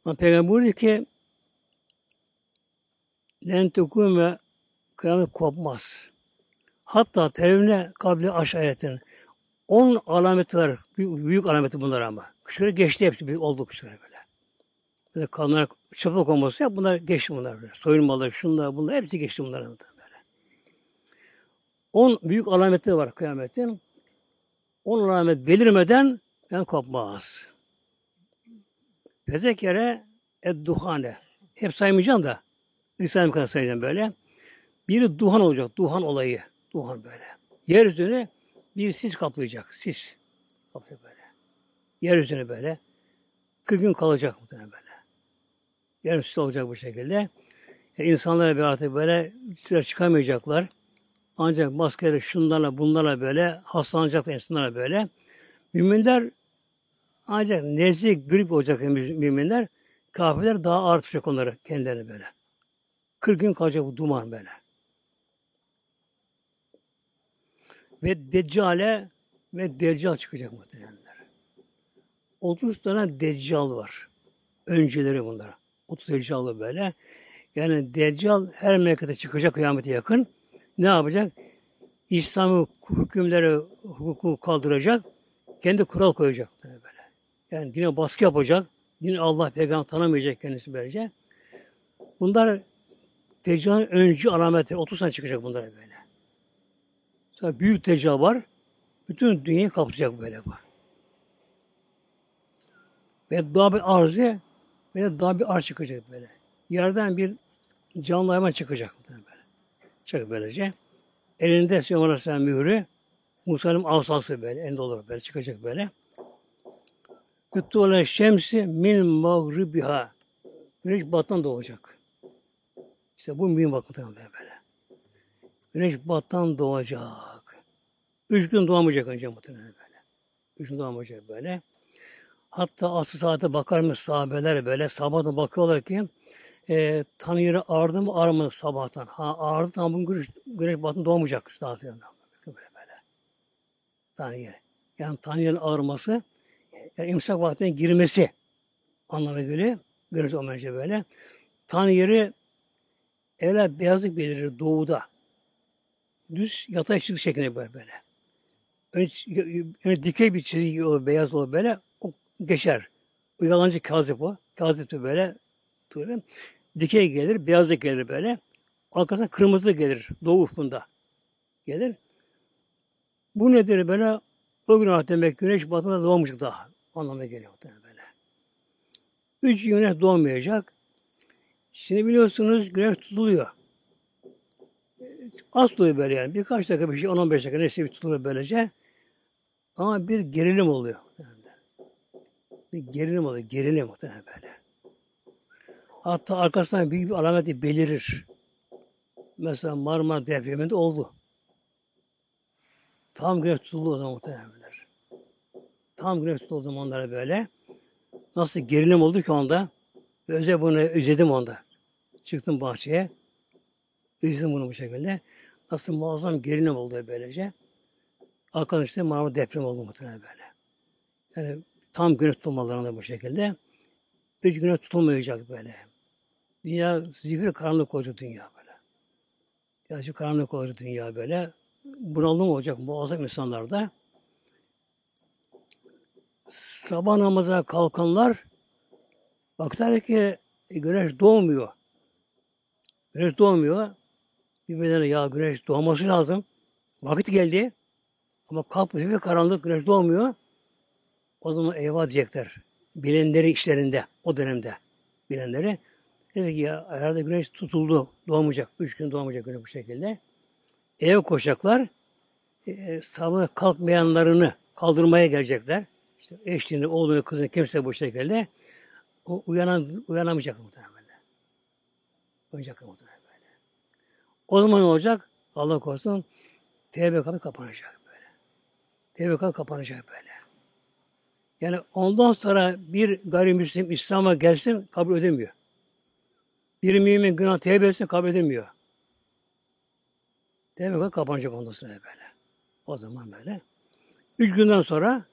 Ama Peygamber buyurdu ki len ve kıyamet kopmaz. Hatta terevne kabli aş ayetin. On alameti var. Büyük, büyük alameti bunlar ama. Kuşları geçti hepsi. Büyük oldu kuşları böyle. Mesela kanlar çıplak olması ya bunlar geçti bunlar böyle. Soyunmalar, şunlar, bunlar hepsi geçti bunlar böyle. On büyük alametleri var kıyametin. On alamet belirmeden ben kopmaz. Fezekere edduhane. Hep saymayacağım da. İsa'nın kadar sayacağım böyle. Biri duhan olacak. Duhan olayı. Duhan böyle. Yeryüzünü bir sis kaplayacak. Sis. Kaplayacak böyle. Yeryüzünü böyle. 40 gün kalacak muhtemelen böyle. Yeryüzü olacak bu şekilde. Yani insanlara bir artık böyle süre çıkamayacaklar. Ancak maskeyle şunlarla bunlarla böyle hastalanacak insanlarla böyle. Müminler ancak nezle grip olacak müminler. Kafirler daha ağır tutacak onları kendilerini böyle. 40 gün kalacak bu duman böyle. Ve Deccale ve Deccal çıkacak muhtemelenler. 30 tane Deccal var. Önceleri bunlar. 30 Deccal'ı böyle. Yani Deccal her memlekete çıkacak kıyamete yakın ne yapacak? İslam'ı hükümleri, hukuku kaldıracak, kendi kural koyacak böyle. Yani dine baskı yapacak, din Allah peygamber tanımayacak kendisi böylece. Bunlar Deccal'ın öncü alametleri, 30 sene çıkacak bunlar böyle. Sonra büyük Deccal var, bütün dünyayı kapatacak böyle bu. Ve daha bir arzı ve daha bir arz çıkacak böyle. Yerden bir canlı hayvan çıkacak böyle. Çıkacak böylece. Elinde Süleyman Aleyhisselam mührü. Musa'nın asası böyle. Elinde olur böyle. Çıkacak böyle. Yuttûle şemsi min mağribiha. Güneş battan doğacak. İşte bu mühim bakımdan böyle böyle. Güneş battan doğacak. Üç gün doğamayacak önce muhtemelen böyle. Üç gün doğamayacak böyle. Hatta asıl saate bakar mı sahabeler böyle sabahda bakıyorlar ki e, tanı yeri ağrıdı mı ağrımadı sabahtan. Ha ağrıdı tam bugün güneş, güneş batın doğmayacak. Zaten böyle böyle. Tanı yeri. Yani yerin ağrıması yani imsak vaktine girmesi anlamına geliyor. Güneş olmayınca böyle. Tanı yeri beyazlık belirir doğuda. Düz yatay çizgi şeklinde böyle böyle. Önce, önce dikey bir çizgi olur, beyaz olur böyle. Geçer. O yalancı kazip o. Kazip de böyle böyle. Dikey gelir, beyazlık gelir böyle. Arkasından kırmızı gelir doğu ufkunda. Gelir. Bu nedir böyle? O gün demek güneş batıda doğmuş daha. Anlamına geliyor böyle. Üç güneş doğmayacak. Şimdi biliyorsunuz güneş tutuluyor. Az doğuyor böyle yani. Birkaç dakika bir şey, 10-15 dakika neyse bir tutuluyor böylece. Ama bir gerilim oluyor. Bir gerilim oluyor. Gerilim muhtemelen böyle. Hatta arkasından büyük bir alameti belirir. Mesela Marmara depreminde oldu. Tam güneş tutuldu o zaman muhtemelenler. Tam güneş tutuldu zamanlara böyle. Nasıl gerilim oldu ki onda. Ve özel bunu özledim onda. Çıktım bahçeye. Özledim bunu bu şekilde. Nasıl muazzam gerilim oldu böylece. Arkadaşlar Marmara deprem oldu muhtemelen böyle. Yani tam güneş tutulmalarında bu şekilde. Üç güneş tutulmayacak böyle. Dünya zifiri karanlık olacak dünya böyle. Yani karanlık olacak dünya böyle. Bunalım olacak muazzam insanlarda. Sabah namaza kalkanlar baktılar ki e, güneş doğmuyor. Güneş doğmuyor. Birbirlerine ya güneş doğması lazım. Vakit geldi. Ama kalkmış bir karanlık güneş doğmuyor. O zaman eyvah diyecekler. Bilenleri işlerinde o dönemde bilenleri. Dedi ki ya herhalde güneş tutuldu. Doğmayacak. Üç gün doğmayacak güneş bu şekilde. Eve koşacaklar. E, sabah kalkmayanlarını kaldırmaya gelecekler. İşte eşliğini, oğlunu, kızını kimse bu şekilde. O uyanan, uyanamayacak muhtemelen. Uyanacak muhtemelen. O zaman ne olacak? Allah korusun tevbe kapı kapanacak böyle. Tevbe kapı kapanacak böyle. Yani ondan sonra bir gayrimüslim İslam'a gelsin kabul edemiyor. Bir mümin günah tevbe etsin kabul edemiyor. Tevbe kapı kapanacak ondan sonra böyle. O zaman böyle. Üç günden sonra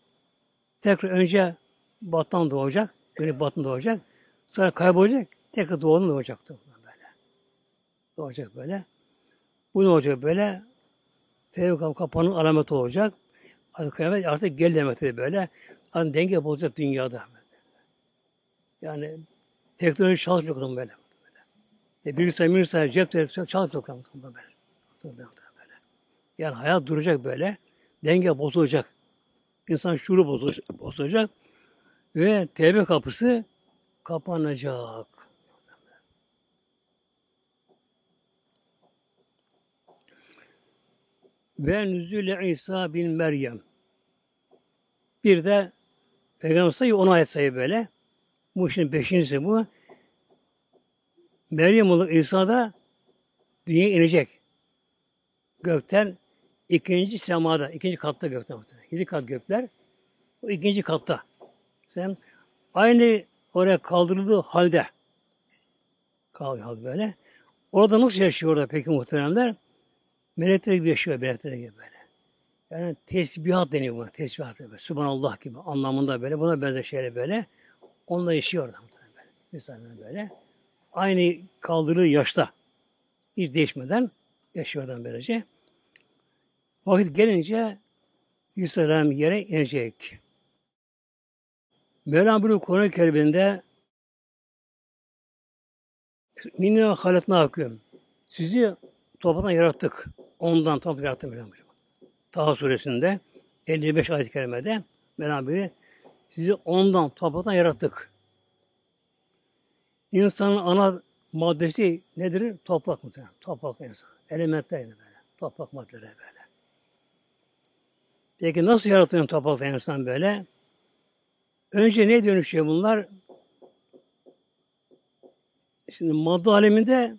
tekrar önce battan doğacak. Güneş batın doğacak. Sonra kaybolacak. Tekrar doğanın doğacaktı. Böyle. Doğacak böyle. Bu ne olacak böyle? Tevbe kapanın alameti olacak. Artık kıyamet artık gel demektir böyle. Hani denge bozacak dünyada. Yani teknoloji çalışmıyor böyle. böyle. E, bilgisayar, bilgisayar, cep telefonu çalışmıyor böyle. böyle. Yani hayat duracak böyle. Denge bozulacak. İnsan şuuru bozulacak. bozulacak. Ve tevbe kapısı kapanacak. Ve nüzule İsa bin Meryem. Bir de Peygamber sayı 10 ayet sayı böyle. Bu işin beşincisi bu. Meryem oğlu İsa da dünyaya inecek. Gökten ikinci semada, ikinci katta gökten. Yedi kat gökler. O ikinci katta. Sen aynı oraya kaldırıldığı halde kalıyor halde böyle. Orada nasıl yaşıyor orada peki muhteremler? Melekler gibi yaşıyor melekler gibi böyle. Yani tesbihat deniyor buna. Tesbihat böyle. Subhanallah gibi anlamında böyle. Buna benzer şeyler böyle. Onunla yaşıyor orada böyle. İnsanlar böyle. Aynı kaldırdığı yaşta hiç değişmeden yaşıyor oradan böylece. Vakit gelince Yükselen yere inecek. Mevlam bunu Kur'an-ı Kerim'inde Minna haletna akım. Sizi topraktan yarattık. Ondan toprak yarattık Mevlam Taha suresinde 55 ayet-i kerimede Mevlam biri sizi ondan topraktan yarattık. İnsanın ana maddesi nedir? Toprak muhtemelen. Toprak insan. Elementler yani böyle. Toprak maddeleri böyle. Peki nasıl yaratıyor toprakta insan böyle? Önce ne dönüşüyor bunlar? Şimdi madde aleminde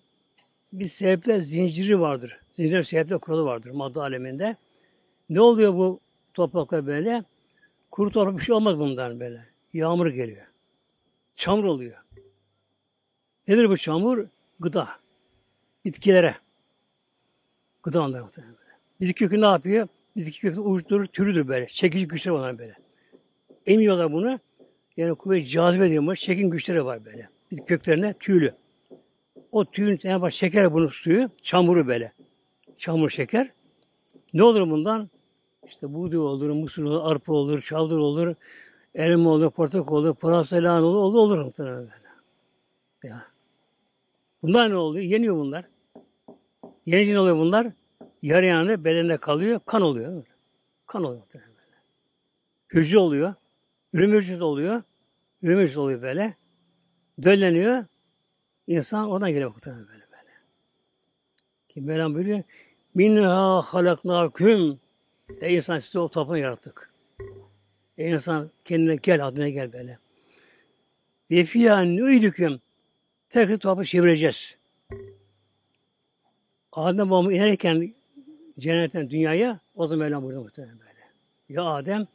bir sebepler zinciri vardır. Zincir sebepler kuralı vardır madde aleminde. Ne oluyor bu topraklar böyle? Kuru toprak bir şey olmaz bundan böyle. Yağmur geliyor. Çamur oluyor. Nedir bu çamur? Gıda. Bitkilere. Gıda muhtemelen. Bitki kökü ne yapıyor? Bitki kökü uçturur, türüdür böyle. Çekici güçleri var böyle. Emiyorlar bunu. Yani kuvvet cazibe diyorlar. Çekin güçleri var böyle. Bitki köklerine tüylü. O tüyün yani bak şeker bunu suyu, çamuru böyle. Çamur şeker. Ne olur bundan? İşte buğday olur, mısır olur, arpa olur, çavdar olur, elma olur, portakal olur, pırasa olur, olur, olur muhtemelen böyle. Ya. Bunlar ne oluyor? Yeniyor bunlar. Yenince ne oluyor bunlar? Yarı yanı bedende kalıyor, kan oluyor. Kan oluyor muhtemelen böyle. Hücre oluyor. Üreme hücresi oluyor. Üreme hücresi oluyor böyle. Dölleniyor. İnsan oradan geliyor muhtemelen böyle böyle. Ki Mevlam buyuruyor. Minha halaknaküm. Ey insan sizi o topraktan yarattık. Ey insan kendine gel, adına gel böyle. Ve fiyâ nü'idüküm. Tekrar toprağı çevireceğiz. Adem babamı inerken cennetten dünyaya o zaman Mevlam buyurdu muhtemelen böyle. Ya Adem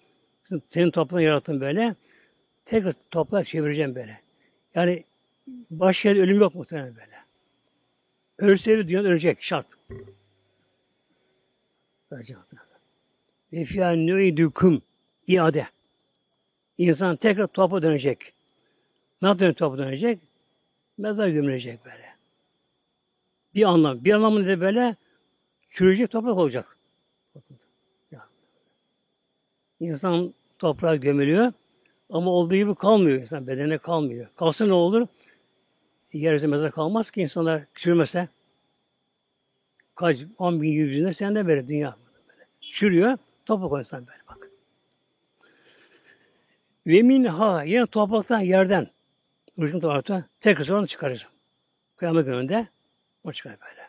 senin toprağını yarattın böyle. Tekrar toprağı çevireceğim böyle. Yani başka ölüm yok muhtemelen böyle. Ölse dünya ölecek şart. Ölecek muhtemelen. Ve fiyâ nü'idüküm iade. İnsan tekrar topa dönecek. Nasıl dönecek topa dönecek? Mezar gömülecek böyle. Bir anlam. Bir anlamı ne de böyle? Çürüyecek toprak olacak. İnsan toprağa gömülüyor ama olduğu gibi kalmıyor insan. Bedene kalmıyor. Kalsa ne olur? Yeryüzü mezar kalmaz ki insanlar çürümese. Kaç, on bin, yüz bin sen de böyle dünya böyle. Çürüyor, toprak o insan böyle bak. Ve minha, yine topraktan, yerden, ucun topraktan, tekrar sonra çıkarır. Kıyamet gününde o çıkar böyle.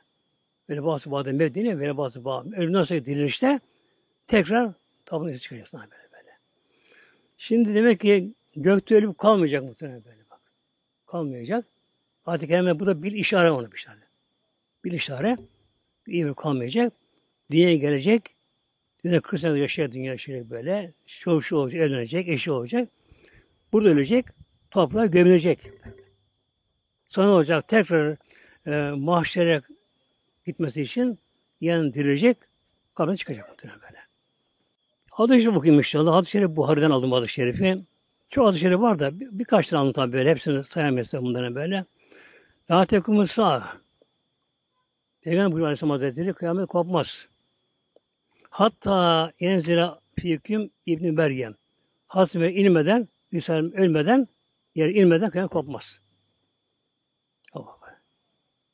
Böyle bazı bağda mevdine, böyle bazı bağda ölümden sonra dirilişte tekrar izi çıkacak sana böyle böyle. Şimdi demek ki gökte ölüp kalmayacak muhtemelen böyle bak. Kalmayacak. Artık hemen bu da bir işare onu bir işare. Bir işare. İyi bir kalmayacak. Dünyaya gelecek. Dünya 40 sene yaşayacak dünya yaşayacak böyle. Çoğu şu olacak, evlenecek, eşi olacak. Burada ölecek. Toprağa gömülecek. Sonra olacak tekrar e, mahşere gitmesi için yan dirilecek, kabine çıkacak muhtemelen böyle. Hadis-i okuyayım inşallah. Hadis-i Şerif Buhari'den aldım hadis-i Şerif'i. Çok hadis-i Şerif var da bir, birkaç tane tabi böyle. Hepsini sayamayız bunların böyle. La tekumu sağ. Peygamber buyuruyor Aleyhisselam Hazretleri kıyamet kopmaz. Hatta enzila fiküm İbni Meryem. Hasme inmeden, İsa ölmeden, yer inmeden kıyamet kopmaz.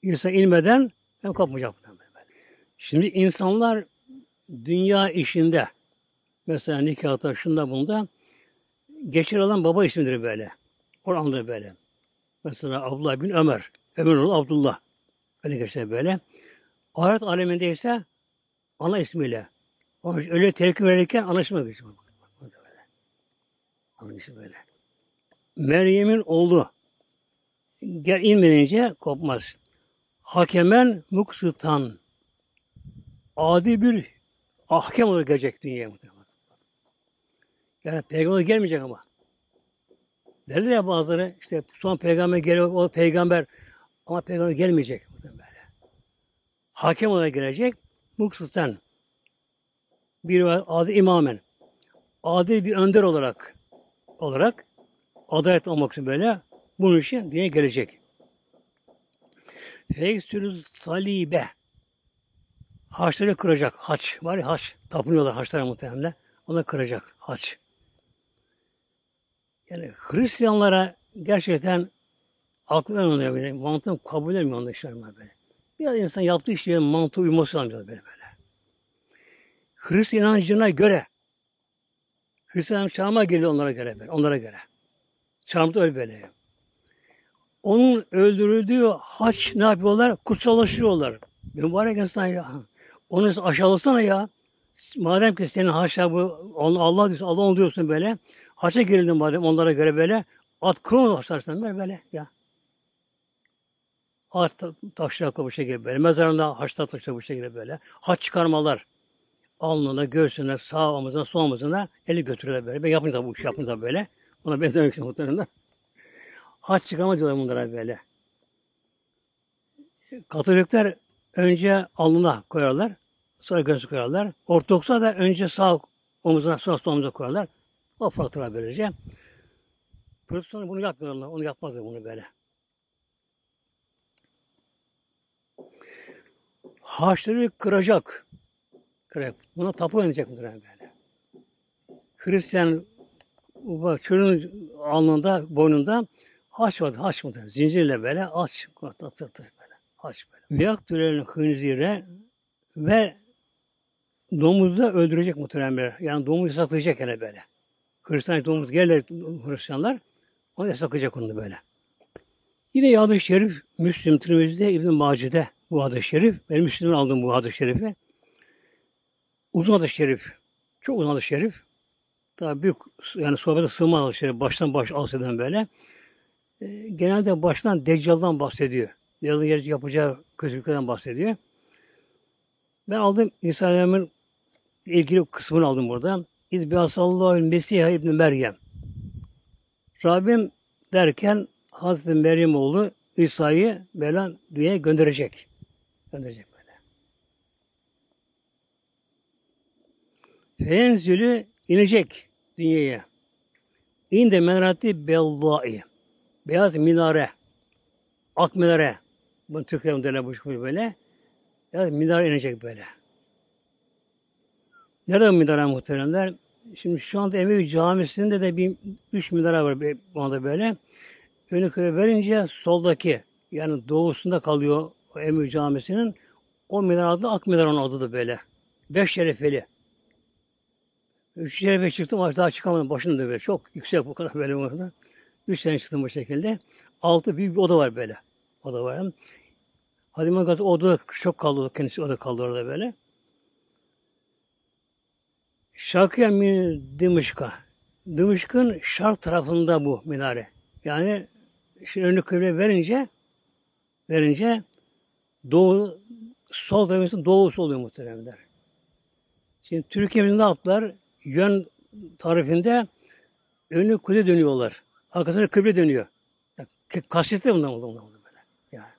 İsa inmeden hem kopmayacak. Şimdi insanlar dünya işinde mesela nikahta şunda bunda geçer alan baba ismidir böyle. Oranlı böyle. Mesela Abdullah bin Ömer. Ömer oğlu Abdullah. Öyle geçer böyle. Ahiret aleminde ise ana ismiyle. İçin öyle telkin verirken anlaşma geçiyor. Anlaşılıyor böyle. Meryem'in oğlu gel inmeyince kopmaz. Hakemen muksıtan adi bir ahkem olarak gelecek dünyaya muhtemelen. Yani peygamber gelmeyecek ama. Derler ya bazıları işte son peygamber geliyor, o peygamber ama peygamber gelmeyecek böyle. Hakem olarak gelecek muksıtan bir adı imamen adil bir önder olarak olarak adalet olmak için böyle bunun için dünyaya gelecek. Feksülü salibe. Haçları kıracak. Haç. Var ya haç. Tapınıyorlar haçlara muhtemelen. Onu kıracak. Haç. Yani Hristiyanlara gerçekten aklı almıyor böyle. Mantığım kabul etmiyor onlar işler böyle. Biraz insan yaptığı işlerin mantığı uyması lazım böyle böyle. Hristiyan inancına göre Hristiyan çağırma geliyor onlara göre böyle. Onlara göre. Çağırma öyle böyle. onun öldürüldüğü haç ne yapıyorlar? Kutsallaşıyorlar. Mübarek insan ya. Onu aşağılasana ya. Madem ki senin haşa bu Allah diyorsun, Allah onu diyorsun böyle. Haça girildin madem onlara göre böyle. At kron başlarsın böyle, ya. At taşla bu şekilde böyle. Mezarında haçta taşla bu şekilde böyle. Haç çıkarmalar. Alnına, göğsüne, sağ omuzuna, sol omuzuna eli götürüyorlar böyle. Ben yapın da bu iş yapın da böyle. Ona benzemek için muhtemelen. Haç çıkarma diyorlar bunlara böyle. Katolikler önce alnına koyarlar. Sonra göğsü koyarlar. Ortodokslar da önce sağ omuzuna, sonra sol omuzuna koyarlar. O fatura böylece. Protestanlar bunu yapmıyorlar. Onu yapmazlar bunu böyle. Haçları kıracak. Kıracak. Buna tapu edecek mudur böyle. Hristiyan çocuğun alnında, boynunda haç vardı. Haç mıdır? Zincirle böyle aç. Atırtır böyle. Haç böyle. Miyak türlerinin hınzire ve domuzda öldürecek muhtemelen Yani domuz saklayacak yani böyle. Hristiyan domuz gelirler Hristiyanlar onu yasaklayacak onu böyle. Yine Yad-ı Şerif Müslim Tirmiz'de İbn Mace'de bu hadis şerif. Ben Müslim'den aldım bu hadis şerifi. Uzun hadis şerif. Çok uzun hadis şerif. Daha büyük yani sohbete sığmaz hadis şerif. Baştan baş alseden böyle. E, genelde baştan Deccal'dan bahsediyor. Deccal'ın yapacağı kötülüklerden bahsediyor. Ben aldım İsa Aleyhisselam'ın ilgili kısmını aldım burada. İzbihasallahu Mesih İbni Meryem. Rabbim derken Hazreti Meryem oğlu İsa'yı böyle dünyaya gönderecek. Gönderecek böyle. Fenzülü inecek dünyaya. İnde menarati bellai. Beyaz minare. Ak minare. Bunu Türklerin derler bu böyle. Beyaz minare inecek böyle. Nerede minare muhteremler? Şimdi şu anda Emevi Camisi'nde de bir üç minare var bu anda böyle. Önü köye verince soldaki yani doğusunda kalıyor Emevi Camisi'nin o minare adı Ak Minare onun adı da böyle. Beş şerefeli. Üç şerefe çıktım ama daha çıkamadım. Başında böyle. Çok yüksek bu kadar böyle orada. Üç sene çıktım bu şekilde. Altı büyük bir oda var böyle. Oda var. Hadime Gazi oda çok kaldı. Kendisi oda kaldı orada böyle. Şarkıya min Dımışka. Dımışk'ın şark tarafında bu minare. Yani şimdi önlü kıble verince verince doğu sol tarafında doğusu oluyor muhteremler. Şimdi Türkiye'nin ne yaptılar? Yön tarifinde önü kule dönüyorlar. Arkasına kıble dönüyor. Yani, kastetli bundan oldu bundan böyle. Yani.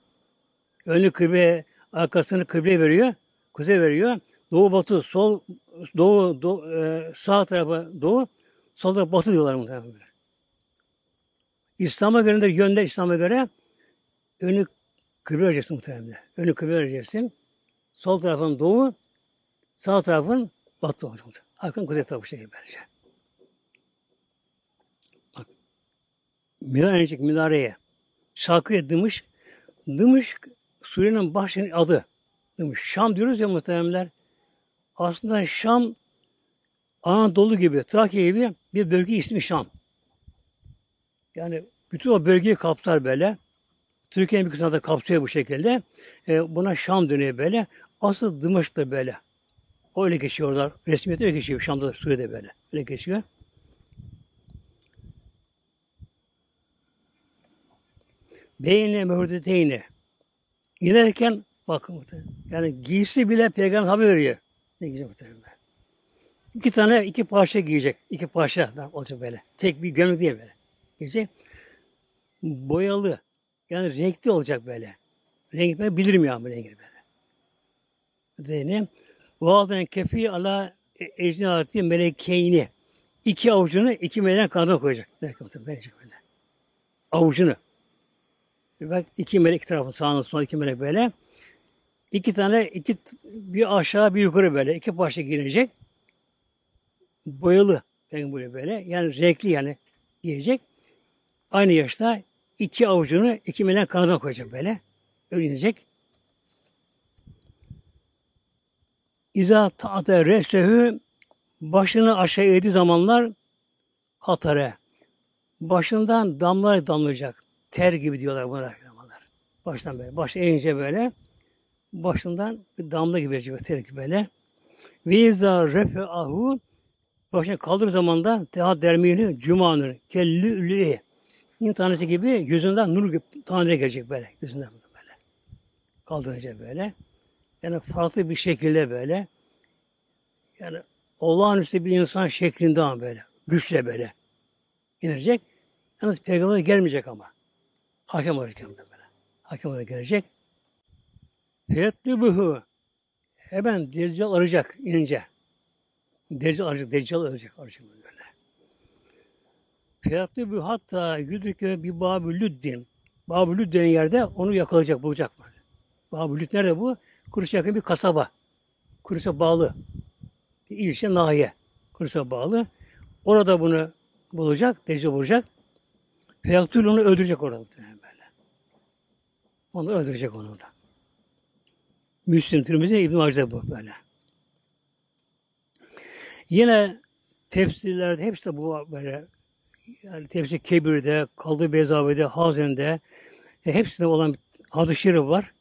Önü kıble, arkasını kıble veriyor, kuzey veriyor. Doğu batı, sol doğu, doğu e, sağ tarafa doğu, sol tarafa batı diyorlar muhtemelen böyle. İslam'a göre de yönde İslam'a göre önü kıble vereceksin muhtemelen. Önü kıble vereceksin. Sol tarafın doğu, sağ tarafın batı olacak. Arkan kuzey tarafı şey böylece. Bak. Minare inecek minareye. Şarkıya Dımış. Dımış Suriye'nin başının adı. Dımış. Şam diyoruz ya muhteremler. Aslında Şam Anadolu gibi, Trakya gibi bir bölge ismi Şam. Yani bütün o bölgeyi kapsar böyle. Türkiye'nin bir kısmını da kapsıyor bu şekilde. E, buna Şam dönüyor böyle. Asıl Dımışk da böyle. Öyle geçiyorlar. Resmiyete öyle geçiyor. Şam'da, Suriye'de böyle. Öyle geçiyor. Beyne mühdeteyni. İnerken bakın yani giysi bile peygamber haber veriyor. Ne güzel muhtemelen. İki tane, iki parça giyecek. İki parça olacak böyle. Tek bir gömlek değil böyle. Giyecek. Boyalı. Yani renkli olacak böyle. Renk ben bilirim ya bu rengi böyle. Zeynep. Vaazan kefi ala ecnati melekeyni. İki avucunu iki melek kanına koyacak. Melek verecek böyle. Avucunu. Bak iki melek tarafı sağına sola iki melek böyle. İki tane, iki bir aşağı bir yukarı böyle. iki parça girecek. Boyalı. Yani böyle böyle. Yani renkli yani giyecek. Aynı yaşta iki avucunu iki melek kanadına koyacak böyle. Öyle inecek. İza ta'ate resehü başını aşağı eğdiği zamanlar katare. Başından damlar damlayacak. ter gibi diyorlar buna. Baştan böyle. Baş eğince böyle. Başından bir damla gibi verecek ter gibi böyle. Ve izâ refe'ahu başına kaldır zamanda tehat dermini cumanın kellü İn tanesi gibi yüzünden nur gibi tanrıya gelecek böyle. Yüzünden böyle. Kaldırınca böyle. Yani farklı bir şekilde böyle. Yani olağanüstü bir insan şeklinde ama böyle. Güçle böyle. inecek. Yalnız peygamber gelmeyecek ama. Hakem olarak böyle. Hakem olarak gelecek. Feyetlibuhu hemen Deccal arayacak inince. Deccal arayacak, Deccal arayacak, arayacak böyle. Feyetlibuhu hatta yüdrike bir Babü Lüddin. Babü Lüdd denen yerde onu yakalayacak, bulacak mı? Babü Lüdd nerede bu? Kuruş'a yakın bir kasaba. Kuruş'a bağlı. Bir ilçe nahiye. Kuruş'a bağlı. Orada bunu bulacak, Deccal bulacak. Feyaktul onu öldürecek orada. Onu öldürecek onu da. Müslim Tirmizi İbn Majda bu böyle. Yine tefsirlerde hepsi de bu böyle yani tefsir Kebir'de, Kaldı Bezave'de, Hazen'de e, hepsinde olan hadis-i şerif var.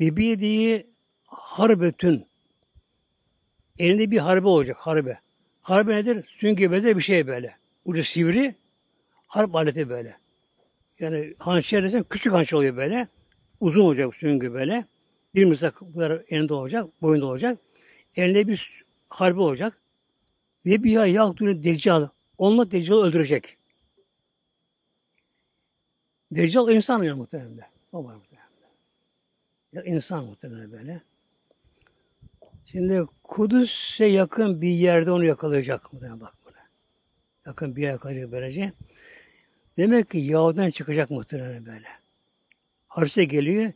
Ve bir diye harbetün elinde bir harbe olacak harbe. Harbe nedir? Süngü beze bir şey böyle. Ucu sivri harp aleti böyle. Yani hançer desen küçük hançer oluyor böyle. Uzun olacak süngü böyle. Bir mızrak elinde olacak, boyunda olacak. Elinde bir harbi olacak. Ve bir yaktığını deccal. Onunla Deccal'ı öldürecek. Deccal insan ya muhtemelen. O var. Ya insan muhtemelen böyle. Şimdi Kudüs'e yakın bir yerde onu yakalayacak muhtemelen bak buna. Yakın bir yer yakalayacak böylece. Demek ki Yahudi'den çıkacak muhtemelen böyle. Haris'e geliyor.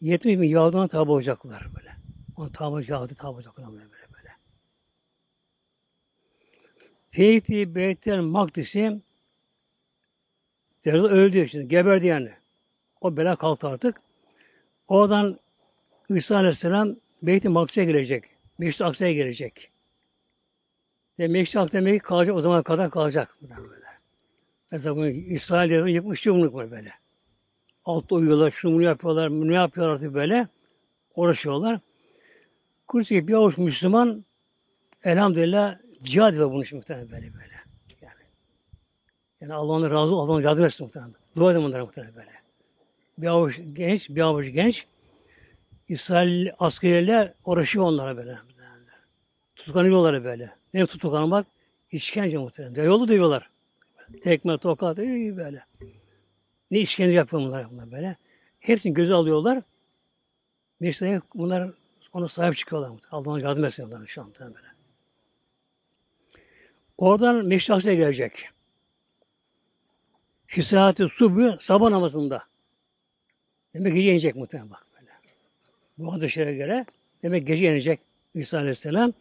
70 bin Yahudi'den tabi olacaklar böyle. On tabi Yahudi tabi olacaklar böyle böyle. böyle. Feyti Beytel Makdis'i Derdi öldü şimdi. Geberdi yani. O bela kalktı artık. Oradan İsa Aleyhisselam Beyt-i Makdis'e gelecek. Meşri Aksa'ya gelecek. Ve Meşri Aksa demek kalacak o zaman kadar kalacak. Böyle. Mesela bunu İsrail'de yıkmış yumruk mu böyle. Altta uyuyorlar, şunu bunu yapıyorlar, bunu yapıyorlar artık böyle. Uğraşıyorlar. Kudüs'teki bir avuç Müslüman elhamdülillah cihad ediyor bunu şimdi muhtemelen böyle böyle. Yani, yani Allah'ın razı Allah'ın yardım etsin muhtemelen. Dua edin bunlara muhtemelen böyle. Bir avuç genç, bir avuç genç İsrail askeriyle uğraşıyor onlara böyle. Tutuklanıyorlar böyle. Ne tutuklanmak? İşkence muhtemelen. Yolu diyorlar. Tekme, tokat, böyle. Ne işkence yapıyor bunlar, böyle. Hepsini göze alıyorlar. Meşreye bunlar ona sahip çıkıyorlar. Allah'ın yardım etsin onlara anda böyle. Oradan Meşrahsa'ya gelecek. Fisahati subu sabah namazında. Demek gece inecek muhtemelen bak böyle. Bu hadislere göre demek gece inecek İsa Aleyhisselam.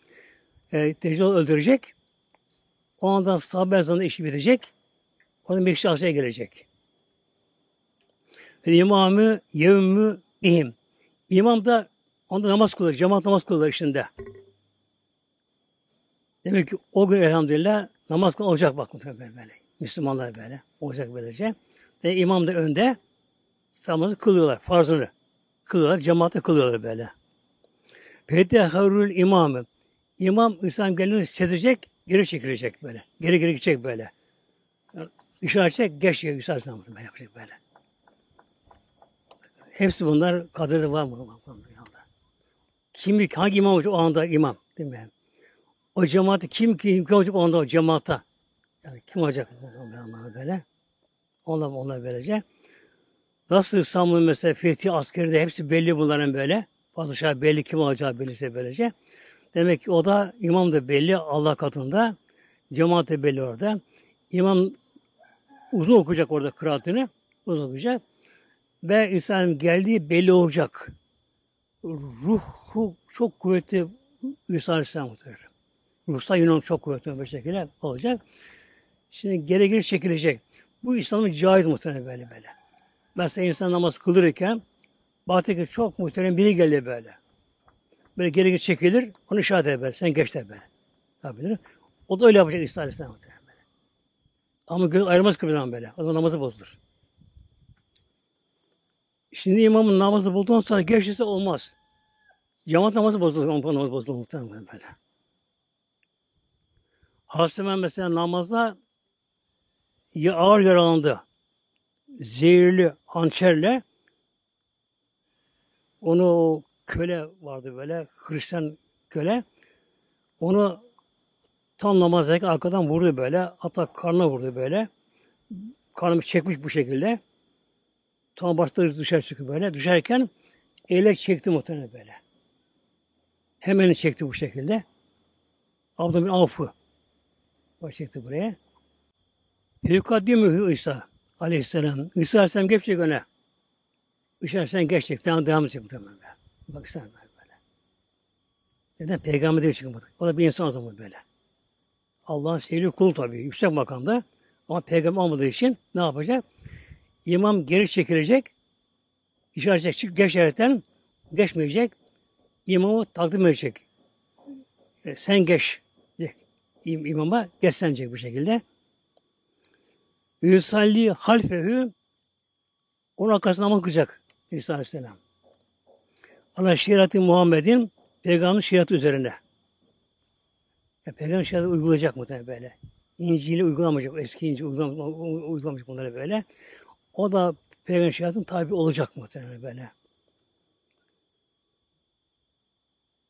E, Deccal öldürecek. O anda sabah ezanında işi bitecek. Onun Meşrahsa'ya gelecek. İmamı yevmü ihim. İmam da onda namaz kılır, cemaat namaz kılır içinde. Demek ki o gün elhamdülillah namaz kılır olacak bak böyle. Müslümanlar böyle. Olacak böylece. Ve imam da önde namazı kılıyorlar, farzını. Kılıyorlar, cemaate kılıyorlar böyle. Feteharul imamı. İmam İslam gelini sezecek, geri çekilecek böyle. Geri geri gidecek böyle. Yani işaret çek, geç İsa Aleyhisselam böyle yapacak böyle. Hepsi bunlar kaderi var mı? Kim, hangi imam olacak o anda imam? Değil mi? O cemaati kim kim, kim olacak o anda o cemaata? Yani kim olacak böyle? Onlar, onlar böylece. Nasıl İstanbul'un mesela fethi askeri de hepsi belli bunların böyle. Padişah belli kim olacağı belliyse böylece. Demek ki o da imam da belli Allah katında. Cemaat de belli orada. İmam uzun okuyacak orada kıraatını. Uzun okuyacak. Ve İsa'nın geldiği belli olacak. Ruhu çok kuvvetli İsa Aleyhisselam muhtemelen. Ruhsal yönü çok kuvvetli bir şekilde olacak. Şimdi geri çekilecek. Bu İslam'ın caiz muhtemelen böyle böyle. Mesela insan namaz kılırken baktı ki çok muhterem biri geldi böyle. Böyle geri geri çekilir, onu işaret eder. Sen geç de böyle. Tabii O da öyle yapacak İsa Aleyhisselam muhtemelen böyle. Ama göz ayırmaz kıbrıdan böyle. O namazı bozulur. Şimdi imamın namazı bulduktan sonra geçirse olmaz. Cemaat namazı bozulur. Onun namazı bozulur muhtemelen böyle. Hasremen mesela namazda ya ağır yaralandı. Zehirli hançerle onu köle vardı böyle Hristiyan köle. Onu tam namazdayken arkadan vurdu böyle. Hatta karnına vurdu böyle. Karnımı çekmiş bu şekilde. Tam başları dışarı çıkıyor böyle. Düşerken ele çekti muhtemelen böyle. Hemen çekti bu şekilde. Abdülhamid Avf'ı çekti buraya. Fevkaddimühü İsa aleyhisselam. İsa aleyhisselam geçecek öne. İsa aleyhisselam geçecek. Devam, devam edecek muhtemelen. Bak sen böyle. Neden? Peygamber değil çünkü bu. O da bir insan o zaman böyle. Allah'ın sevgili kulu tabii. Yüksek makamda. Ama peygamber olmadığı için ne yapacak? İmam geri çekilecek. İşaret edecek. Geç geçmeyecek. İmamı takdim edecek. E, sen geç. İmama geçsenecek bu şekilde. Yusalli halfehü onun arkasında namaz kılacak İsa Aleyhisselam. Allah şeriatı Muhammed'in peygamber şeriatı üzerine. Ya, peygamber şeriatı uygulayacak muhtemelen böyle. İncil'i uygulamayacak. Eski İncil uygulamayacak, uygulamayacak bunları böyle. O da peygamber şeriatın tabi olacak muhtemelen böyle.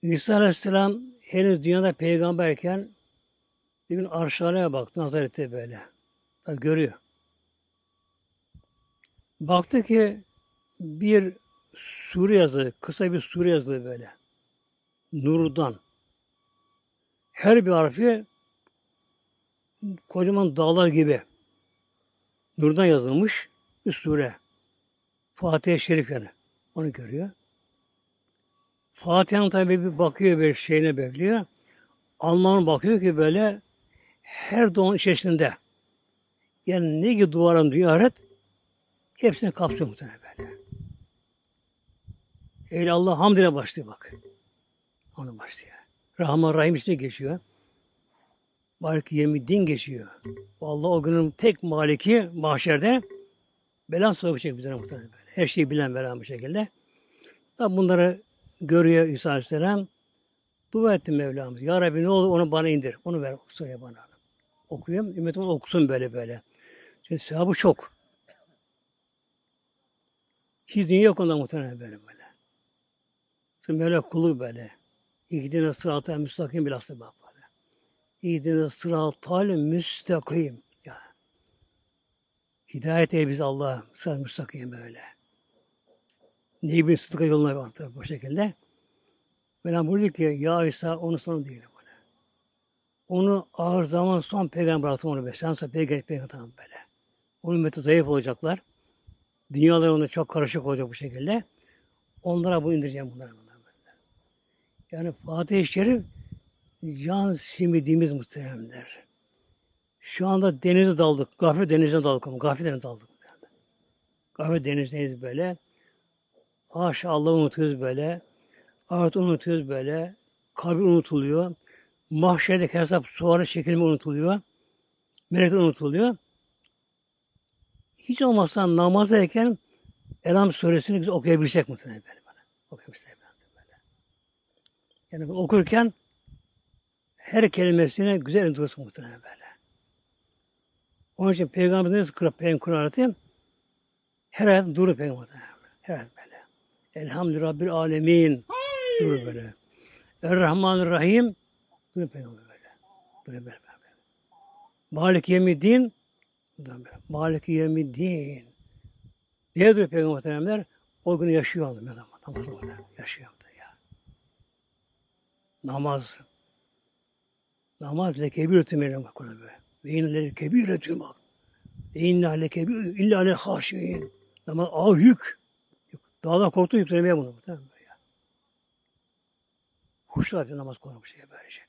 İsa Aleyhisselam henüz dünyada peygamberken bir gün arşalaya baktı Nazarette böyle. Tabi görüyor. Baktı ki bir sure yazılı, kısa bir sure yazılı böyle. Nurdan. Her bir harfi kocaman dağlar gibi. Nurdan yazılmış bir sure. Fatiha-i Şerif yani. Onu görüyor. Fatiha'nın tabi bir bakıyor bir şeyine bekliyor. Alman bakıyor ki böyle her doğan içerisinde yani ne gibi duvarın dünya hepsini kapsıyor muhtemelen böyle. Eyle Allah hamdine başlıyor bak. Onu başlıyor. Rahman Rahim içine geçiyor. Malik Yemiddin geçiyor. Allah o günün tek maliki mahşerde belan sokacak bize muhtemelen böyle. Her şeyi bilen belan bir şekilde. Tabi bunları görüyor İsa Aleyhisselam. Dua etti Mevlamız. Ya Rabbi ne olur onu bana indir. Onu ver söyle bana. Okuyayım. Ümmetim okusun böyle böyle. Çünkü sevabı çok. Hiç dünya yok ondan muhtemelen böyle böyle. Mevla kulu böyle. İhdine sıratı müstakim bilhassa bak böyle. İhdine sıratı müstakim. Ya. Hidayet eyle biz Allah sıratı müstakim böyle. Neyi bir sıddıka yoluna vardı bu şekilde. Mevlam buyurdu ki ya İsa onu sonu değil böyle. Onu ağır zaman son peygamber bıraktım onu be. Sen sonra peygamber peygamber tamam böyle. Onun ümmeti zayıf olacaklar. Dünyalar onda çok karışık olacak bu şekilde. Onlara bu indireceğim bunlara. bunlara böyle. Yani Fatih-i Şerif can simidimiz muhteremler. Şu anda denize daldık. Gafir denizine daldık ama. Gafir denizine daldık. Gafir denizindeyiz böyle. Haşa Allah'ı unutuyoruz böyle. Ahiret unutuyoruz böyle. Kabir unutuluyor. Mahşerdeki hesap suarı çekilme unutuluyor. Melekler unutuluyor. Hiç olmazsa namazdayken Elham suresini güzel okuyabilecek muhtemelen böyle. böyle. Okuyabilecek böyle. Yani okurken her kelimesine güzel durursun muhtemelen böyle. Onun için Peygamber nasıl kırar Peygamber Kur'an'ı her ayet durur Peygamber Her ayet böyle. Elhamdülillah Rabbil Alemin. Durur böyle. Er-Rahman Rahim. Durur Peygamber böyle. Durur böyle. böyle. Malik Yemiddin. Malik Yemiddin. Niye diyor Peygamber Muhteremler? O günü yaşıyor adam. Adam namaz muhterem. Yaşıyor ya. Namaz. Namaz le kebiretü meylem bak ona böyle. Ve inne le kebiretü bak. Ve inne le kebir illa le haşiyin. Namaz ağır yük. Dağdan korktu yüklemeye bunu. Muhterem ya. Kuşlar namaz bu şeye böylece.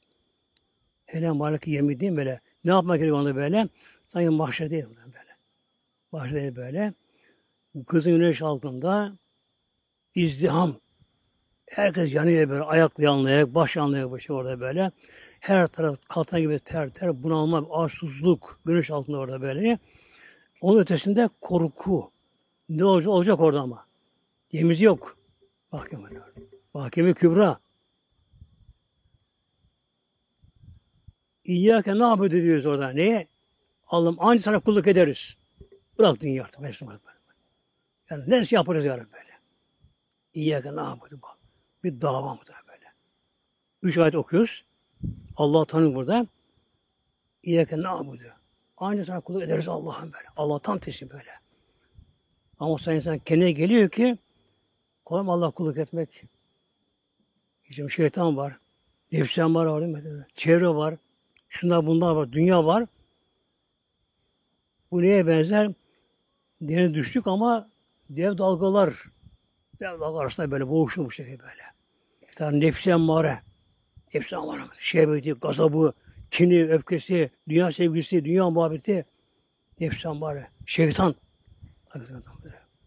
Hele Malik Yemiddin böyle. Ne yapmak gerekiyor onda böyle? Sanki mahşer değil böyle. Mahşer değil böyle. Kızın güneş altında izdiham. Herkes yanıyor böyle ayaklı yanlayarak, baş yanlayarak başı orada böyle. Her taraf kaltan gibi ter ter bunalma, arsuzluk, güneş altında orada böyle. Onun ötesinde korku. Ne olacak, olacak orada ama. Yemiz yok. Mahkeme. Mahkeme kübra. İyyâke ne yapıyor diyoruz orada. Neye? Allah'ım ancak sana kulluk ederiz. Bırak dünya artık. Bırak. Yani neresi yaparız yarın böyle. İyyâke yapıyor bu? Bir dava mı böyle. Üç ayet okuyoruz. Allah tanıyor burada. İyyâke yapıyor? Ancak sana kulluk ederiz Allah'ım böyle. Allah tam teslim böyle. Ama sen insan kendine geliyor ki kolay mı Allah kulluk etmek? Şimdi şeytan var. Nefsen var. Çevre var. Şunlar bunlar var. Dünya var. Bu neye benzer? Denize düştük ama dev dalgalar dev dalgalar arasında böyle boğuştu bu şekilde böyle. İşte nefsi emmare. Nefsi emmare. Şehveti, gazabı, kini, öfkesi, dünya sevgisi, dünya muhabbeti. Nefsi emmare. Şeytan.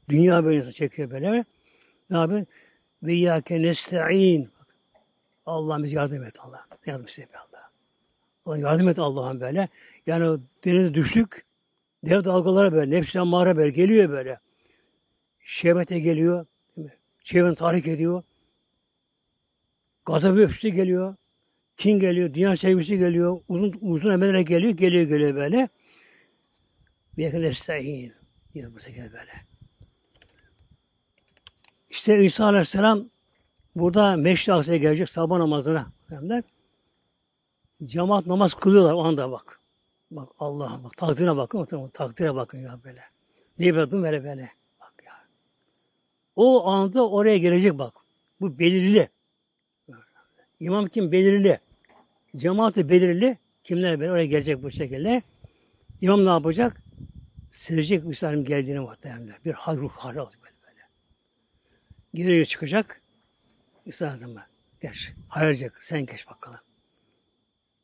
Dünya böyle insan çekiyor böyle. Ne yapıyor? Ve yâke nesta'in. Allah'ım biz yardım et Allah. Yardım iste Allah. Yardım et Allah'ım böyle. Yani denize düştük. Dev dalgalara böyle, nefsine mağara böyle geliyor böyle. Şehvete geliyor. Şehvetin tahrik ediyor. Gazabı öfkesi geliyor. Kin geliyor, dünya sevgisi geliyor, uzun uzun emeller geliyor, geliyor geliyor böyle. Bir yakın estahin. Yine bu şekilde böyle. İşte İsa Aleyhisselam burada meşri aksine gelecek sabah namazına. Derler. Cemaat namaz kılıyorlar o anda bak. Bak Allah'a bak. Takdire bakın. Takdire bakın ya böyle. Ne böyle böyle böyle. Bak ya. O anda oraya gelecek bak. Bu belirli. İmam kim? Belirli. Cemaati belirli. Kimler böyle oraya gelecek bu şekilde. İmam ne yapacak? Silecek Müslümanın geldiğini muhtemelen. Bir hal ruh hali olacak böyle böyle. Geriye çıkacak. İsa'dan geç. Hayırcak. Sen geç bakalım.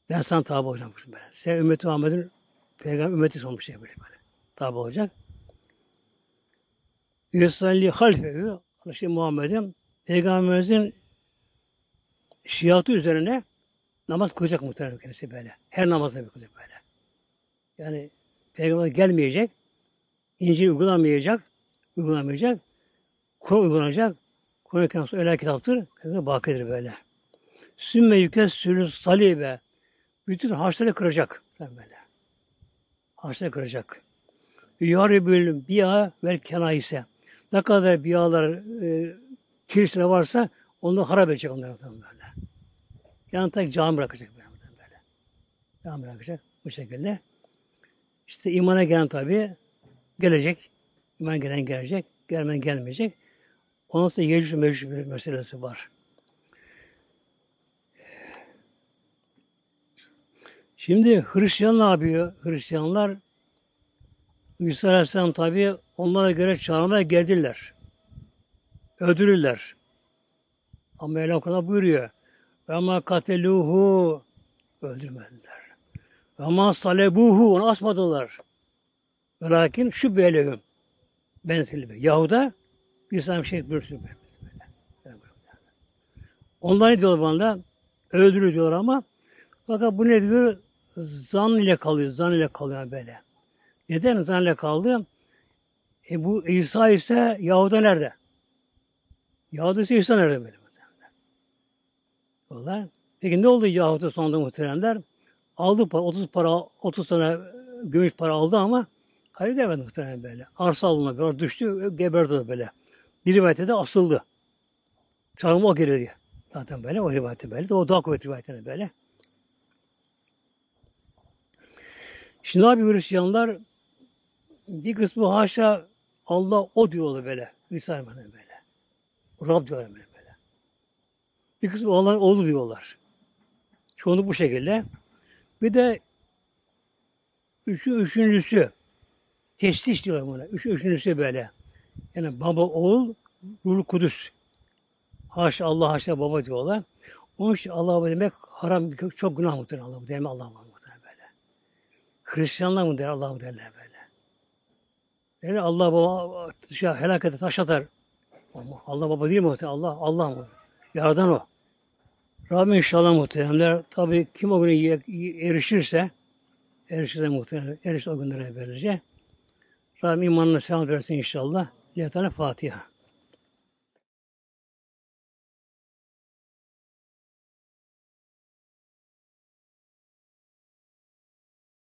Ben sana tabi olacağım böyle. Sen ümmeti Muhammed'in peygamber ümmeti olmuş şey böyle böyle. Tabi olacak. Yusalli halfehu işte Muhammed'in peygamberimizin şiatı üzerine namaz kılacak muhtemelen kendisi böyle. Her namazda bir kılacak böyle. Yani peygamber gelmeyecek, İncil uygulamayacak, uygulamayacak, Kur'an uygulanacak. Kur'an-ı öyle kitaptır, bakidir böyle. Sümme yükessülü salibe bütün harçları kıracak. Böyle. Harçları kıracak. Yaribül biya vel kenayise. Ne kadar biyalar, e, kiliseler varsa onu harap edecek onları böyle. Yani tek cami bırakacak böyle. böyle. Cami bırakacak bu şekilde. İşte imana gelen tabi gelecek. İman gelen gelecek. Gelmeyen gelmeyecek. Ondan sonra Yecüc Mecüc meselesi var. Şimdi Hristiyan ne yapıyor? Hristiyanlar İsa Aleyhisselam tabi onlara göre çağırmaya geldiler. Öldürürler. Ama Mevlam Kur'an'a buyuruyor. Ve ma kateluhu öldürmediler. Ve ma salebuhu onu asmadılar. Lakin şu belehüm benzetildi. Yahuda İslam şey böyle. Onlar ne diyorlar bana? Öldürür diyorlar ama fakat bu ne diyor? Zan ile kalıyor. Zan ile kalıyor böyle. Neden zan ile kaldı? E bu İsa ise Yahuda nerede? Yahuda ise İsa nerede böyle? Onlar. Peki ne oldu Yahuda sonunda muhteremler? Aldı para, 30 para, 30 tane gümüş para aldı ama hayır gelmedi muhterem böyle. Arsa alına böyle düştü, geberdi böyle. Bir rivayette de asıldı. Çarmıha girildi. Zaten böyle o rivayette böyle. O daha kuvvetli rivayetine böyle. Şimdi abi Hristiyanlar bir kısmı haşa Allah o diyorlar böyle. İsa böyle. Rab diyorlar böyle. böyle. Bir kısmı Allah'ın oğlu diyorlar. Çoğunu bu şekilde. Bir de üçü, üçüncüsü testis diyorlar buna. Üç, üçüncüsü böyle. Yani baba, oğul, ruhlu kudüs. Haşa Allah, haşa baba diyorlar. Onun için Allah demek haram, çok günah mıdır Allah demek Allah mıdır böyle. Hristiyanlar mı der Allah mı derler böyle. Yani Allah baba şey, helakete taş atar. Ama Allah baba değil mi? Allah Allah mı? Yaradan o. Rabbim inşallah muhteremler. Tabi kim o güne erişirse erişirse muhterem erişir o günlere böylece. Rabbim imanına selam versin inşallah. Lillahi Fatiha.